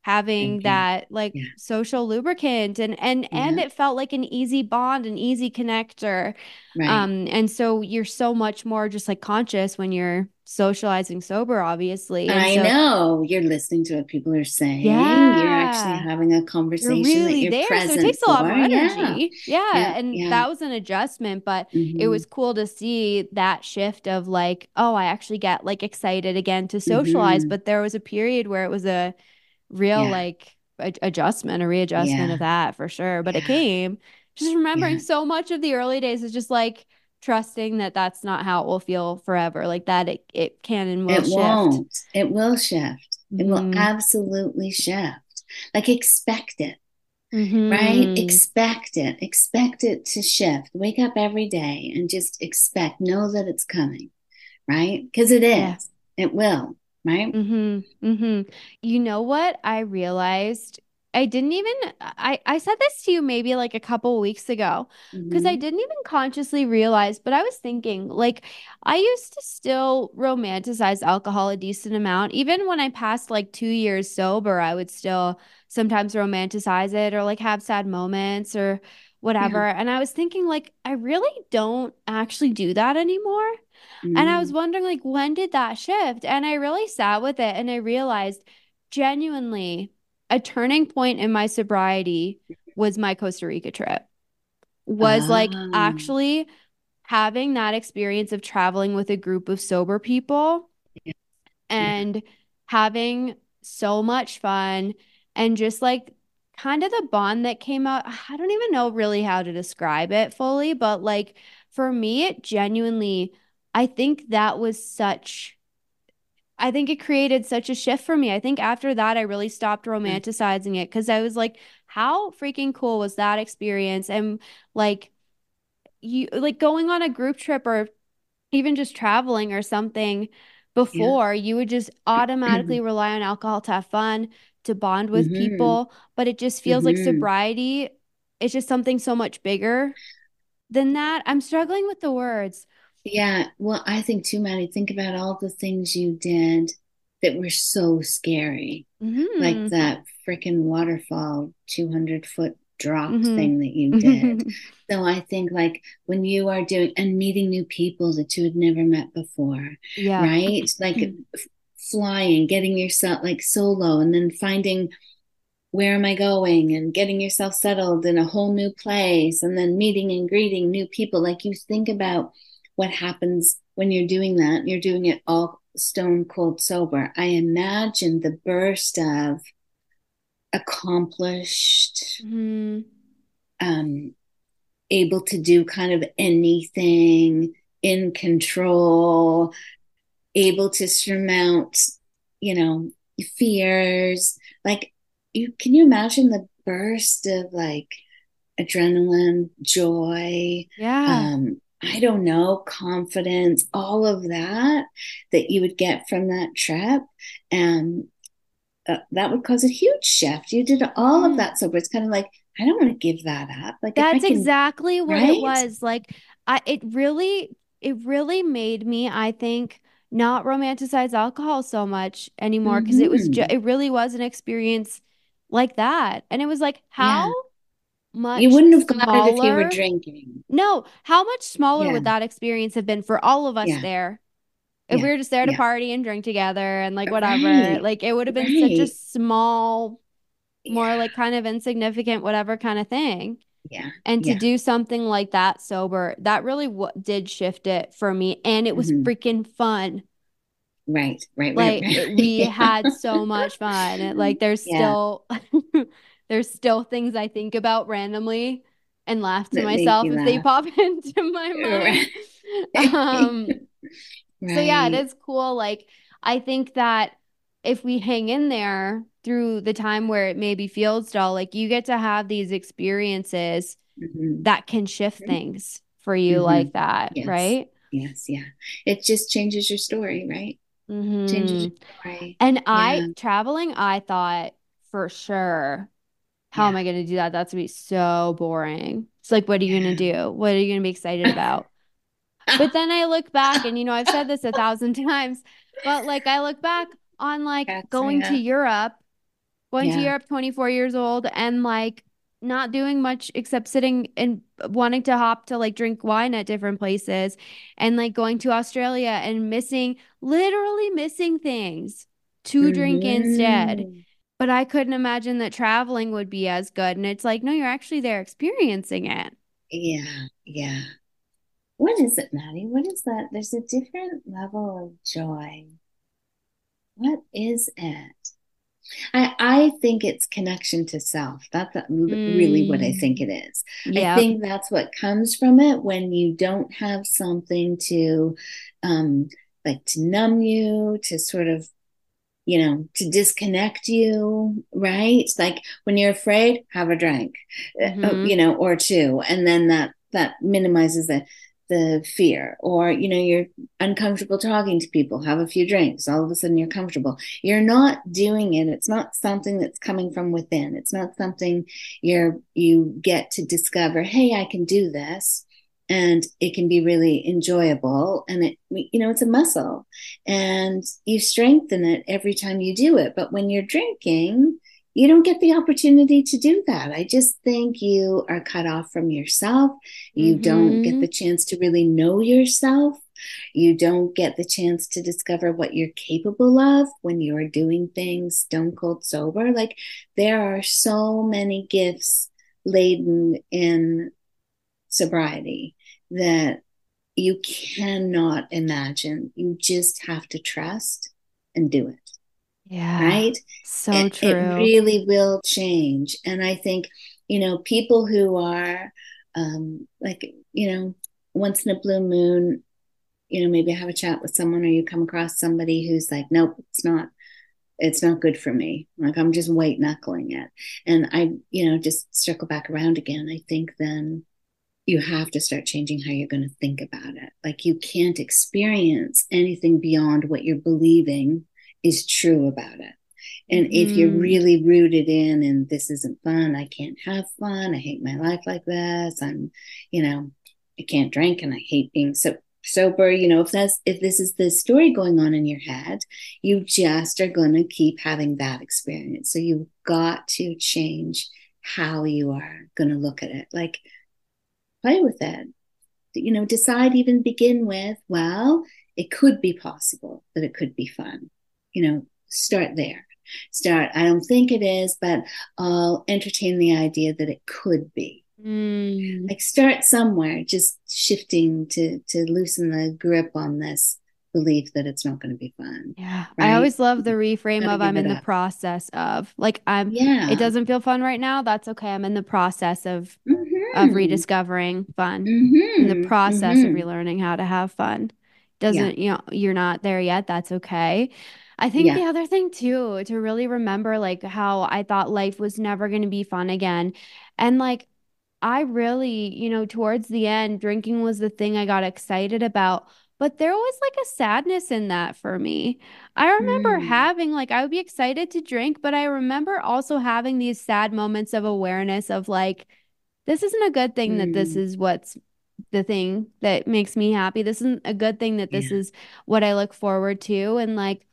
having that like yeah. social lubricant and and yeah. and it felt like an easy bond an easy connector right. um and so you're so much more just like conscious when you're socializing sober obviously
and i
so,
know you're listening to what people are saying yeah. you're actually having a conversation you're really you're there so it takes a lot more
energy yeah, yeah. and that was an adjustment but mm-hmm. it was cool to see that shift of like oh i actually get like excited again to socialize mm-hmm. but there was a period where it was a real yeah. like a- adjustment, a readjustment yeah. of that for sure. But yeah. it came just remembering so much of the early days is just like trusting that that's not how it will feel forever. Like that it, it can and will it shift. won't.
It will shift. Mm-hmm. It will mm-hmm. absolutely shift. Like expect it. Mm-hmm. Right? Expect it. Expect it to shift. Wake up every day and just expect, know that it's coming. Right? Because it is. It will right?
Mm-hmm, mm-hmm. You know what I realized? I didn't even I I said this to you maybe like a couple weeks ago because mm-hmm. I didn't even consciously realize, but I was thinking like I used to still romanticize alcohol a decent amount. Even when I passed like 2 years sober, I would still sometimes romanticize it or like have sad moments or whatever. Yeah. And I was thinking like I really don't actually do that anymore. And I was mm. wondering, like, when did that shift? And I really sat with it and I realized genuinely a turning point in my sobriety was my Costa Rica trip. Was like ah. actually having that experience of traveling with a group of sober people yeah. and having so much fun and just like kind of the bond that came out. I don't even know really how to describe it fully, but like for me, it genuinely I think that was such I think it created such a shift for me. I think after that I really stopped romanticizing it cuz I was like how freaking cool was that experience and like you like going on a group trip or even just traveling or something before yeah. you would just automatically rely on alcohol to have fun to bond with mm-hmm. people but it just feels mm-hmm. like sobriety is just something so much bigger than that i'm struggling with the words
yeah. Well, I think too, Maddie, think about all the things you did that were so scary. Mm-hmm. Like that freaking waterfall, 200 foot drop mm-hmm. thing that you did. so I think like when you are doing and meeting new people that you had never met before, yeah. right? Like mm-hmm. flying, getting yourself like solo, and then finding where am I going and getting yourself settled in a whole new place, and then meeting and greeting new people. Like you think about what happens when you're doing that. You're doing it all stone cold sober. I imagine the burst of accomplished, mm-hmm. um, able to do kind of anything, in control, able to surmount, you know, fears. Like, you can you imagine the burst of like adrenaline, joy,
yeah,
um, I don't know, confidence, all of that that you would get from that trip. And uh, that would cause a huge shift. You did all mm. of that sober. It's kind of like, I don't want to give that up. Like
that's can, exactly what right? it was. Like I it really it really made me, I think, not romanticize alcohol so much anymore because mm-hmm. it was ju- mm-hmm. it really was an experience like that. And it was like, how yeah much
you wouldn't have smaller. got it if you were drinking.
No, how much smaller yeah. would that experience have been for all of us yeah. there? If yeah. we were just there to party and drink together and like whatever, right. like it would have been right. such a small, more like kind of insignificant, whatever kind of thing.
Yeah.
And to do something like that sober, that really w- did shift it for me. And it was mm-hmm. freaking fun.
Right, right,
like,
right. right.
we had so much fun. Like there's still there's still things I think about randomly and laugh to that myself if laugh. they pop into my mind. Right. um, right. So yeah, it is cool. Like I think that if we hang in there through the time where it maybe feels dull, like you get to have these experiences mm-hmm. that can shift mm-hmm. things for you mm-hmm. like that,
yes.
right?
Yes, yeah. It just changes your story, right?
Mm-hmm. Changes your story. And yeah. I traveling, I thought for sure how yeah. am I going to do that? That's going to be so boring. It's like, what are you going to do? What are you going to be excited about? but then I look back and, you know, I've said this a thousand times, but like I look back on like That's going to Europe, going yeah. to Europe 24 years old and like not doing much except sitting and wanting to hop to like drink wine at different places and like going to Australia and missing, literally missing things to mm-hmm. drink instead mm-hmm but I couldn't imagine that traveling would be as good. And it's like, no, you're actually there experiencing it.
Yeah, yeah. What is it, Maddie? What is that? There's a different level of joy. What is it? I, I think it's connection to self. That's really what I think it is. Yep. I think that's what comes from it when you don't have something to um like to numb you, to sort of you know, to disconnect you, right? Like when you're afraid, have a drink, uh, mm-hmm. you know, or two, and then that that minimizes the the fear. Or you know, you're uncomfortable talking to people, have a few drinks. All of a sudden, you're comfortable. You're not doing it. It's not something that's coming from within. It's not something you're you get to discover. Hey, I can do this and it can be really enjoyable and it you know it's a muscle and you strengthen it every time you do it. But when you're drinking you don't get the opportunity to do that. I just think you are cut off from yourself. You mm-hmm. don't get mm-hmm. the chance to really know yourself. You don't get the chance to discover what you're capable of when you're doing things stone cold sober. Like there are so many gifts laden in sobriety that you cannot imagine. You just have to trust and do it.
Yeah.
Right?
So it, true.
It really will change. And I think, you know, people who are um, like, you know, once in a blue moon, you know, maybe have a chat with someone or you come across somebody who's like, nope, it's not it's not good for me. Like I'm just white knuckling it. And I, you know, just circle back around again. I think then you have to start changing how you're going to think about it. Like you can't experience anything beyond what you're believing is true about it. And mm if you're mm-hmm. really rooted in, and this isn't fun, I can't have fun, I hate my life like this, I'm, you know, I can't drink and I hate being so sober, you know, if that's if this is the story going on in your head, you just are going to keep having that experience. So you've got to change how you are going to look at it. Like, play with it. You know, decide even begin with, well, it could be possible that it could be fun. You know, start there. Start, I don't think it is, but I'll entertain the idea that it could be. Mm. Like start somewhere, just shifting to to loosen the grip on this belief that it's not going to be fun.
Yeah. Right? I always love the reframe of I'm in the process of like I'm yeah. it doesn't feel fun right now. That's okay. I'm in the process of mm-hmm. Of rediscovering fun. Mm-hmm. The process mm-hmm. of relearning how to have fun. Doesn't yeah. you know you're not there yet. That's okay. I think yeah. the other thing too to really remember like how I thought life was never going to be fun again. And like I really, you know, towards the end, drinking was the thing I got excited about but there was like a sadness in that for me. I remember mm. having like I would be excited to drink, but I remember also having these sad moments of awareness of like this isn't a good thing mm. that this mm. is what's the thing that makes me happy. This isn't a good thing that this yeah. is what I look forward to and like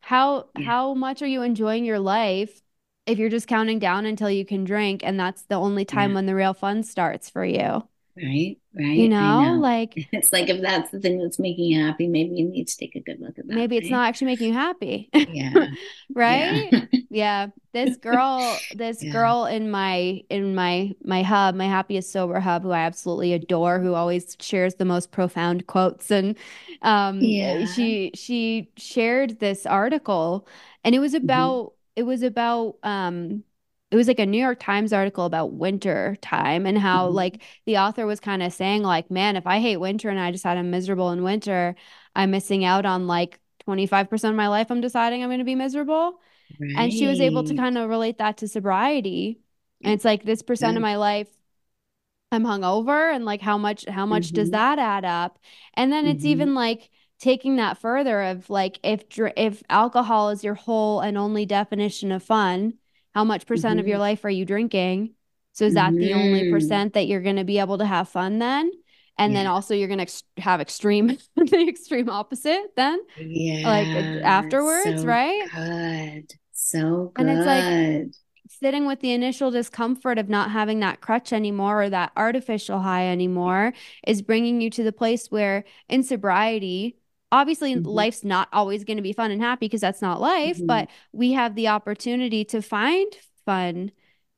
how yeah. how much are you enjoying your life if you're just counting down until you can drink and that's the only time yeah. when the real fun starts for you.
Right, right.
You know, know, like
it's like if that's the thing that's making you happy, maybe you need to take a good look at that.
Maybe it's
right?
not actually making you happy. Yeah. right? Yeah. yeah. This girl, this yeah. girl in my in my my hub, my happiest sober hub, who I absolutely adore, who always shares the most profound quotes. And um yeah. she she shared this article and it was mm-hmm. about mm-hmm. it was about um it was like a New York Times article about winter time and how mm-hmm. like the author was kind of saying like, man, if I hate winter and I decide I'm miserable in winter, I'm missing out on like 25% of my life I'm deciding I'm going to be miserable. Right. And she was able to kind of relate that to sobriety. And it's like this percent of my life I'm hungover and like how much how much mm-hmm. does that add up? And then it's mm-hmm. even like taking that further of like if if alcohol is your whole and only definition of fun, how much percent mm-hmm. of your mm-hmm. life are you drinking? So is that mm-hmm. the only mm-hmm. percent that you're going to be able to have fun then? And yeah. then also you're going to ex- have extreme, the extreme opposite then?
Yeah.
Like afterwards,
so
right?
Good. So good. And it's like
sitting with the initial discomfort of not having that crutch anymore or that artificial high anymore is bringing you to the place where in sobriety obviously mm-hmm. life's not always going to be fun and happy because that's not life mm-hmm. but we have the opportunity to find fun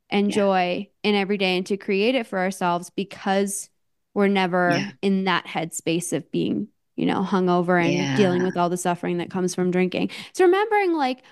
and yeah. joy in every day and to create it for ourselves because we're never yeah. in that headspace of being you know hungover and yeah. dealing with all the suffering that comes from drinking so remembering like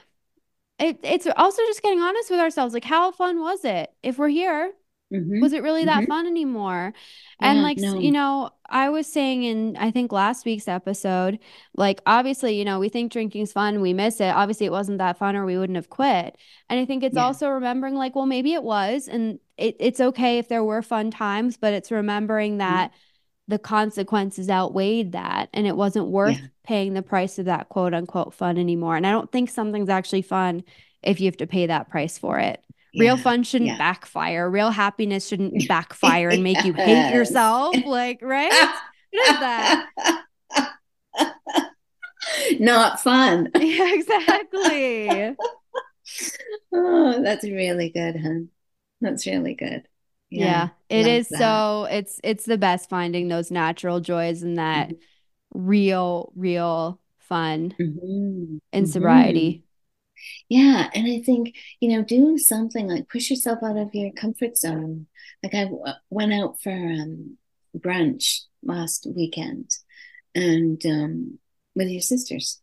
it, it's also just getting honest with ourselves like how fun was it if we're here Mm-hmm. Was it really that mm-hmm. fun anymore? Yeah, and like, no. you know, I was saying in I think last week's episode, like obviously, you know, we think drinking's fun, we miss it. Obviously, it wasn't that fun or we wouldn't have quit. And I think it's yeah. also remembering like, well, maybe it was and it, it's okay if there were fun times, but it's remembering mm-hmm. that mm-hmm. the consequences outweighed that and it wasn't worth yeah. paying the price of that quote unquote fun anymore. And I don't think something's actually fun if you have to pay that price for it. Real fun shouldn't yeah. backfire. Real happiness shouldn't backfire and make you hate yourself. Like, right? what is that?
Not fun.
Yeah, exactly.
oh, that's really good, huh? That's really good.
Yeah, yeah it is that. so it's it's the best finding those natural joys and that mm-hmm. real, real fun mm-hmm. in sobriety.
Yeah. And I think, you know, doing something like push yourself out of your comfort zone. Like I w- went out for um, brunch last weekend and um, with your sisters.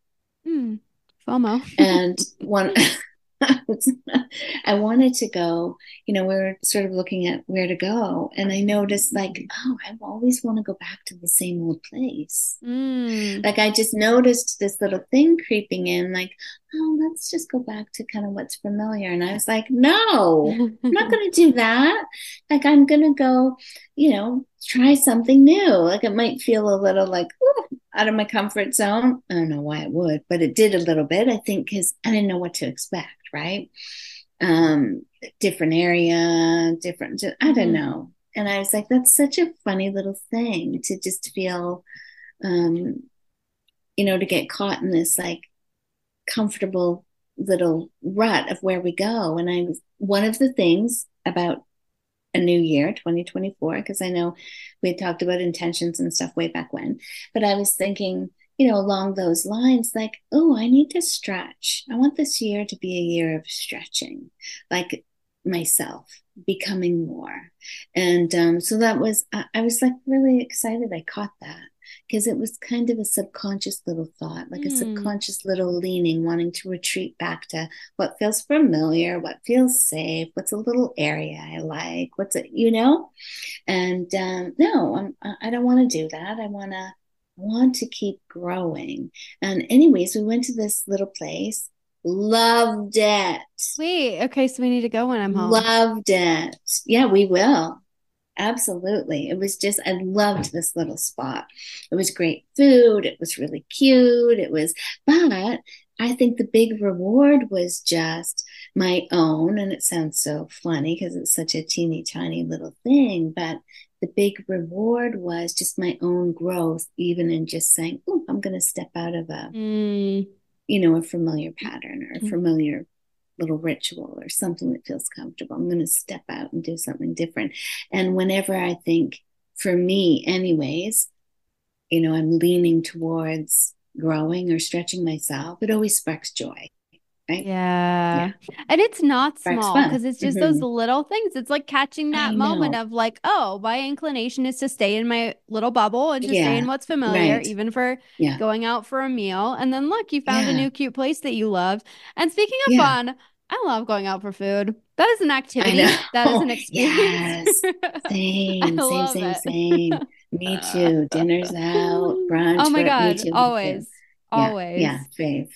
Mm, FOMO.
and one. I wanted to go, you know, we were sort of looking at where to go. And I noticed, like, oh, I always want to go back to the same old place. Mm. Like, I just noticed this little thing creeping in, like, oh, let's just go back to kind of what's familiar. And I was like, no, I'm not going to do that. Like, I'm going to go, you know, try something new. Like, it might feel a little like, out of my comfort zone. I don't know why it would, but it did a little bit, I think, because I didn't know what to expect right? Um, different area, different, I don't mm-hmm. know. And I was like, that's such a funny little thing to just feel, um, you know, to get caught in this like comfortable little rut of where we go. And I one of the things about a new year, 2024, because I know we had talked about intentions and stuff way back when, but I was thinking, you know, along those lines, like, oh, I need to stretch. I want this year to be a year of stretching, like myself becoming more. And um, so that was, I, I was like really excited. I caught that because it was kind of a subconscious little thought, like mm. a hmm. subconscious little leaning, wanting to retreat back to what feels familiar, what feels safe, what's a little area I like, what's it, you know? And um, no, I'm, I don't want to do that. I want to want to keep growing. And anyways, we went to this little place. Loved it.
Wait, okay, so we need to go when I'm home.
Loved it. Yeah, we will. Absolutely. It was just, I loved this little spot. It was great food. It was really cute. It was, but I think the big reward was just my own. And it sounds so funny because it's such a teeny tiny little thing, but the big reward was just my own growth, even in just saying, oh, I'm going to step out of a, mm. you know, a familiar pattern or a mm. familiar little ritual or something that feels comfortable. I'm going to step out and do something different. And whenever I think, for me, anyways, you know, I'm leaning towards growing or stretching myself, it always sparks joy.
Right? Yeah. yeah. And it's not small because it's just mm-hmm. those little things. It's like catching that moment of like, oh, my inclination is to stay in my little bubble and just yeah. stay in what's familiar, right. even for yeah. going out for a meal. And then look, you found a new cute place that you loved. And speaking of fun, I love going out for food. That is an activity. That is an experience.
Yes. Same, same, same, it. same. Me too. Dinner's out, brunch.
Oh my god, always. Always.
Yeah, yeah fave.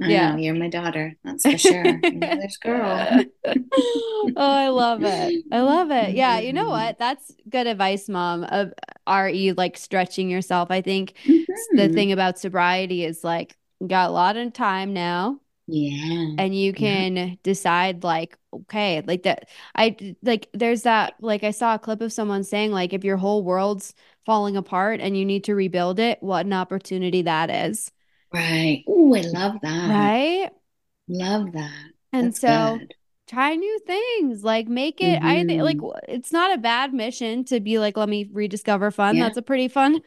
I yeah. Know, you're my daughter. That's for sure. this girl.
oh, I love it. I love it. Yeah. You know mm-hmm. what? That's good advice, mom. Of re like stretching yourself. I think mm-hmm. the thing about sobriety is like you got a lot of time now.
Yeah.
And you can yeah. decide like, okay, like that. I like there's that like I saw a clip of someone saying like if your whole world's falling apart and you need to rebuild it, what an opportunity that is.
Right. Oh, I love that.
Right.
Love that.
And That's so good. try new things. Like make it. Mm-hmm. I think like it's not a bad mission to be like, let me rediscover fun. Yeah. That's a pretty fun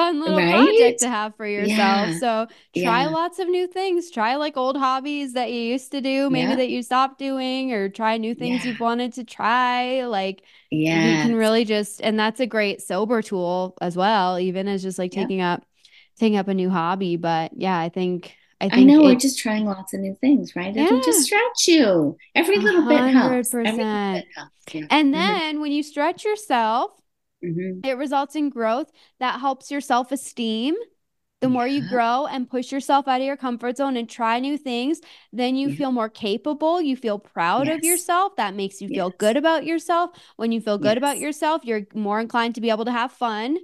fun little right? project to have for yourself. Yeah. So try yeah. lots of new things. Try like old hobbies that you used to do, maybe yeah. that you stopped doing, or try new things you've wanted to try. Like yeah, you can really just and that's a great sober tool as well, even as just like taking up taking up a new hobby. But yeah, I think I, think I
know we're just trying lots of new things, right? It'll just stretch you. Every little 100%. bit helps. Every little bit
helps. Yeah. And mm-hmm. then mm-hmm. when you stretch yourself, mm-hmm. it results in growth that helps your self esteem. The yeah. more you grow and push yourself out of your comfort zone and try new things, then you feel more capable. You feel proud yes. of yourself. That makes you feel good about yourself. When you feel good yes. about yourself, you're more inclined to be able to have fun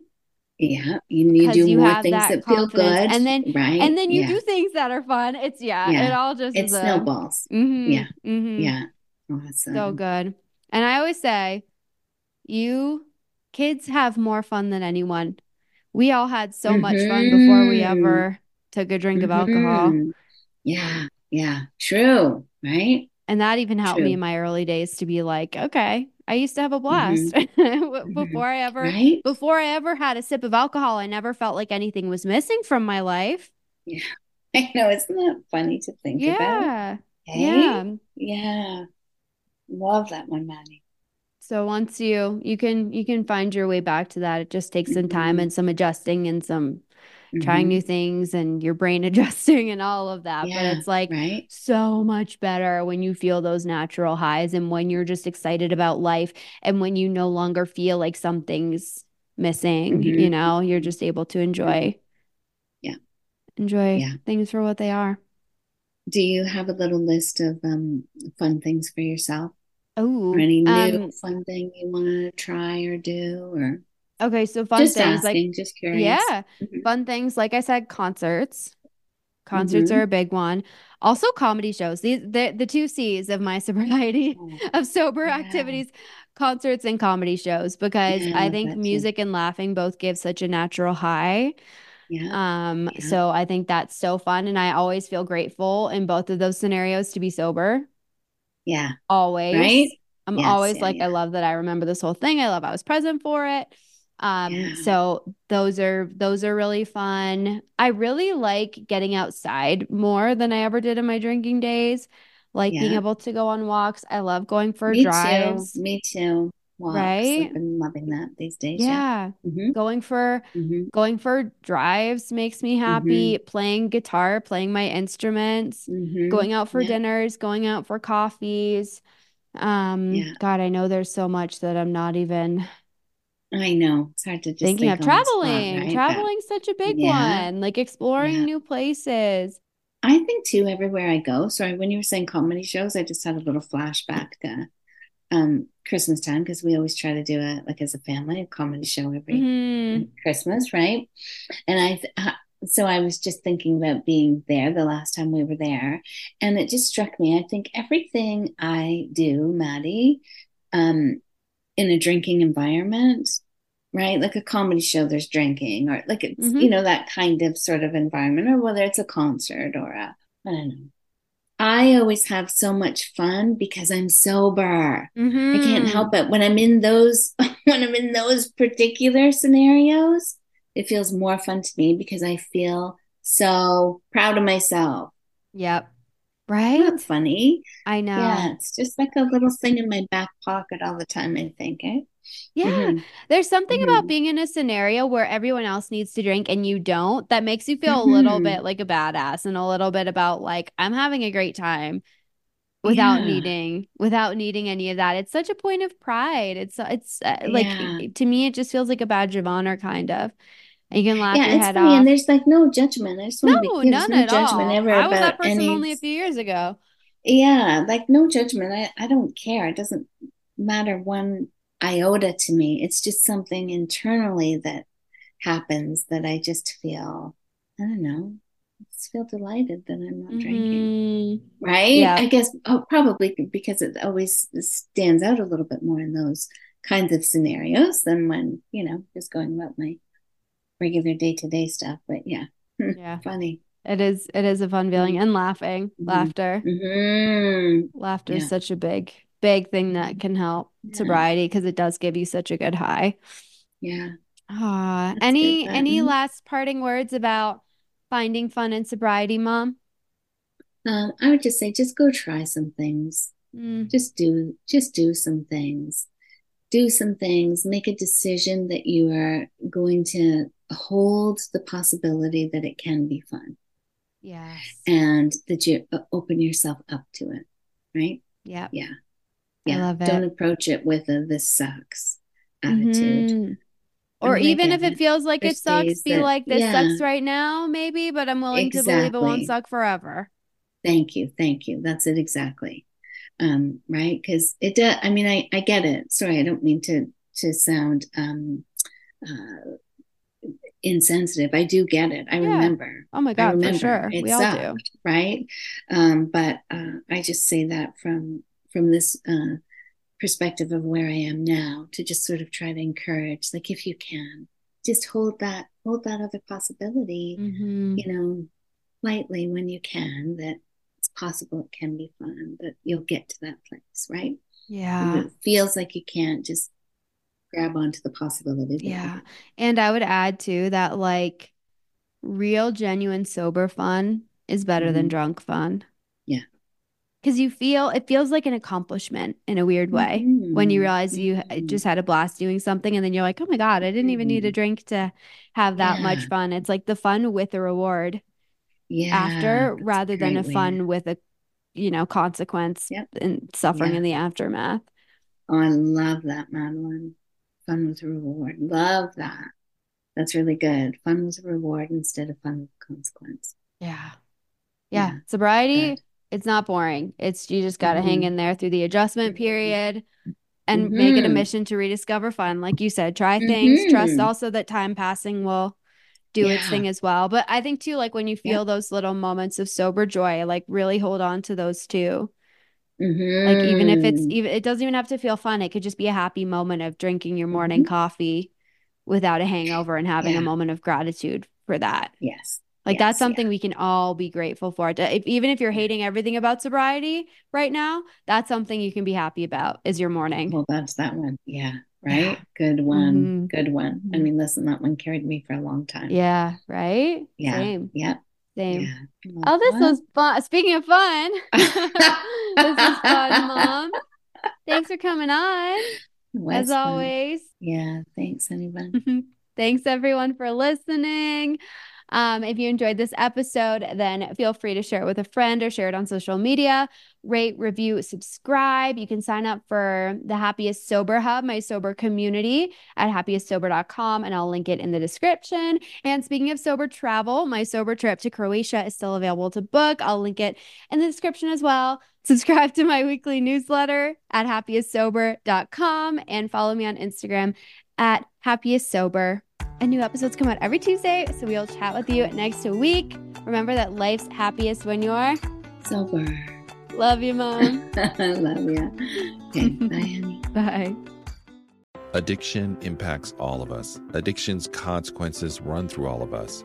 yeah, you need to do you more things that, that feel good,
and then right, and then you yeah. do things that are fun. It's yeah, yeah. it all just
it snowballs.
A, mm-hmm,
yeah, mm-hmm. yeah, awesome.
So good. And I always say, you kids have more fun than anyone. We all had so mm-hmm. much fun before we mm-hmm. ever took a drink of alcohol.
Mm-hmm. Yeah, yeah, true, right?
And that even helped true. me in my early days to be like, okay, I used to have a blast mm-hmm. before I ever right? before I ever had a sip of alcohol. I never felt like anything was missing from my life.
Yeah. I know, isn't that funny to think
yeah.
about?
Hey? Yeah.
Yeah. Love that one, Maddie.
So once you you can you can find your way back to that. It just takes some time mm-hmm. and some adjusting and some mm-hmm. trying new things and your brain adjusting and all of that. Yeah, but it's like right? so much better when you feel those natural highs and when you're just excited about life and when you no longer feel like something's missing, mm-hmm. you know, you're just able to enjoy.
Yeah.
Enjoy yeah. things for what they are.
Do you have a little list of um, fun things for yourself?
Oh,
any new um, fun thing you want to try or do or
Okay, so fun
just
things
asking, like just curious.
Yeah, mm-hmm. fun things like I said, concerts. Concerts mm-hmm. are a big one. Also, comedy shows. These the the two C's of my sobriety oh, of sober yeah. activities, concerts and comedy shows. Because yeah, I think music and laughing both give such a natural high.
Yeah.
Um,
Yeah.
so I think that's so fun. And I always feel grateful in both of those scenarios to be sober.
Yeah.
Always.
Right?
I'm
Yes,
always like, I love that I remember this whole thing. I love I was present for it. Um,
Yeah.
so those are those are really fun. I really like getting outside more than I ever did in my drinking days. Like being able to go on walks. I love going for
Me too.
drives,
Me too. Walks.
right?
I've been loving that these days. Yeah.
Yeah.
Mm-hmm.
Going for
Mm-hmm.
going for drives makes me happy. Playing guitar, playing my instruments,
Mm-hmm.
going out for
Yeah.
dinners, going out for coffees. Um,
Yeah.
God, I know there's so much that I'm not even
I know. It's hard to just
thinking
think
of
the spot,
traveling.
right? But
such a big
yeah.
one, like exploring
Yeah.
new places.
I think too, everywhere I go. Sorry, when you were saying comedy shows, I just had a little flashback to um Christmas time because we always try to do a like as a family a comedy show every
hmm
Christmas, right? And I th- uh, so I was just thinking about being there the last time we were there, and it just struck me. I think everything I do, Maddie, um, in a drinking environment, right? Like a comedy show, there's drinking, or like it's
hmm
you know that kind of sort of environment, or whether it's a concert or a I don't know. I always have so much fun because I'm sober. I can't
hmm
help it when I'm in those when I'm in those particular scenarios. It feels more fun to me because I feel so proud of myself.
Yep. Right?
that funny?
I know.
Yeah, it's just like a little thing in my back pocket all the time. I think, eh?
Yeah.
Mm-hmm,
There's something about
mm-hmm,
being in a scenario where everyone else needs to drink and you don't that makes you feel a little
mm-hmm.
bit like a badass and a little bit about like I'm having a great time without
Yeah,
needing without needing any of that. It's such a point of pride. It's it's uh, like
yeah,
to me it just feels like a badge of honor kind of. You can laugh
yeah.
your
It's
head
funny, and there's like no judgment. I just want to be
No. None
no
at
judgment
all.
ever
I was
about
that person
any
only a few years ago.
Yeah, like no judgment. I, I don't care. It doesn't matter one iota to me. It's just something internally that happens that I just feel, I don't know, I just feel delighted that I'm not drinking.
hmm
Right?
Yeah.
I guess oh, probably because it always stands out a little bit more in those kinds of scenarios than when, you know, just going about my regular day to day stuff. But yeah,
Yeah.
funny.
It is it is a fun feeling and laughing.
Mhm.
Laughter.
hmm
Laughter is such a big, big thing that can help
Yeah.
sobriety because it does give you such a good high.
Yeah.
Ah, any any last parting words about finding fun in sobriety, Mom?
Um, I would just say, just go try some things.
Mm,
Just do, just do some things. Do some things. Make a decision that you are going to hold the possibility that it can be fun,
yes.
and that you uh, open yourself up to it. Right?
Yep.
Yeah.
I
Yeah. Don't approach it with a "this sucks" attitude.
Mhm. Or even if it
it.
feels like it sucks, be
that,
like, this
yeah,
sucks right now, maybe, but I'm willing to believe it won't suck forever.
Thank you. Thank you. That's it exactly. Um, right? Because it does, I mean, I, I get it. Sorry, I don't mean to to sound um uh insensitive. I do get it. I
Yeah.
remember.
Oh my God, for
remember.
sure.
It
We all do.
right? Um, but uh I just say that from from this uh perspective of where I am now to just sort of try to encourage, like if you can, just hold that hold that other possibility,
hmm
you know, lightly when you can, that possible it can be fun, but you'll get to that place, right?
Yeah.
if it feels like you can't, just grab onto the possibility
Yeah. And I would add too that like real, genuine, sober fun is better than
hmm
drunk fun.
Yeah.
Because you feel it feels like an accomplishment in a weird way when you
hmm
realize you h-
hmm
just had a blast doing something and then you're like, oh my God, I didn't even need a
hmm
drink to have that
Yeah.
much fun. It's like the fun with the reward
Yeah.
after rather than a
great way
fun with a, you know, consequence
yep.
and suffering
Yeah.
in the aftermath.
Oh, I love that, Madeline. Fun with a reward. Love that. That's really good. Fun with a reward instead of fun with consequence.
Yeah. Yeah.
Yeah.
Sobriety,
Good.
it's not boring. It's you just got to hang
hmm
in there through the adjustment
hmm
period and make it a
hmm
mission to rediscover fun. Like you said, try things, trust
hmm
also that time passing will do its thing as well. But I think too, like when you feel those little moments of sober joy, like really hold on to those too. Like even if it's
hmm
even it doesn't even have to feel fun. It could just be a happy moment of drinking your morning
hmm
coffee without a hangover and having a moment of gratitude for that.
Yes.
Like
yes,
that's something
yeah.
we can all be grateful for. If, even if you're hating everything about sobriety right now, that's something you can be happy about is your morning.
Well, that's that one. Yeah. Right. Yeah. Good one. Mm-hmm. Good one. I mean, listen, that one carried me for a long time.
Yeah. Right.
Yeah.
Same.
Yep.
Same. Yeah. Oh, this was fun. Speaking of fun, this is fun, Mom. Thanks for coming on. As fun. always.
Yeah. Thanks, anyone.
thanks, everyone, for listening. Um, if you enjoyed this episode, then feel free to share it with a friend or share it on social media. Rate, review, subscribe. You can sign up for the Happiest Sober Hub, my sober community at happiestsober.com, and I'll link it in the description. And speaking of sober travel, my sober trip to Croatia is still available to book. I'll link it in the description as well. Subscribe to my weekly newsletter at happiestsober.com and follow me on Instagram at happiestsober. And new episodes come out every Tuesday, so we'll chat with you next week. Remember that life's happiest when you're
sober.
Love you, Mom.
Love you. Okay, bye, honey.
Bye.
Addiction impacts all of us. Addiction's consequences run through all of us.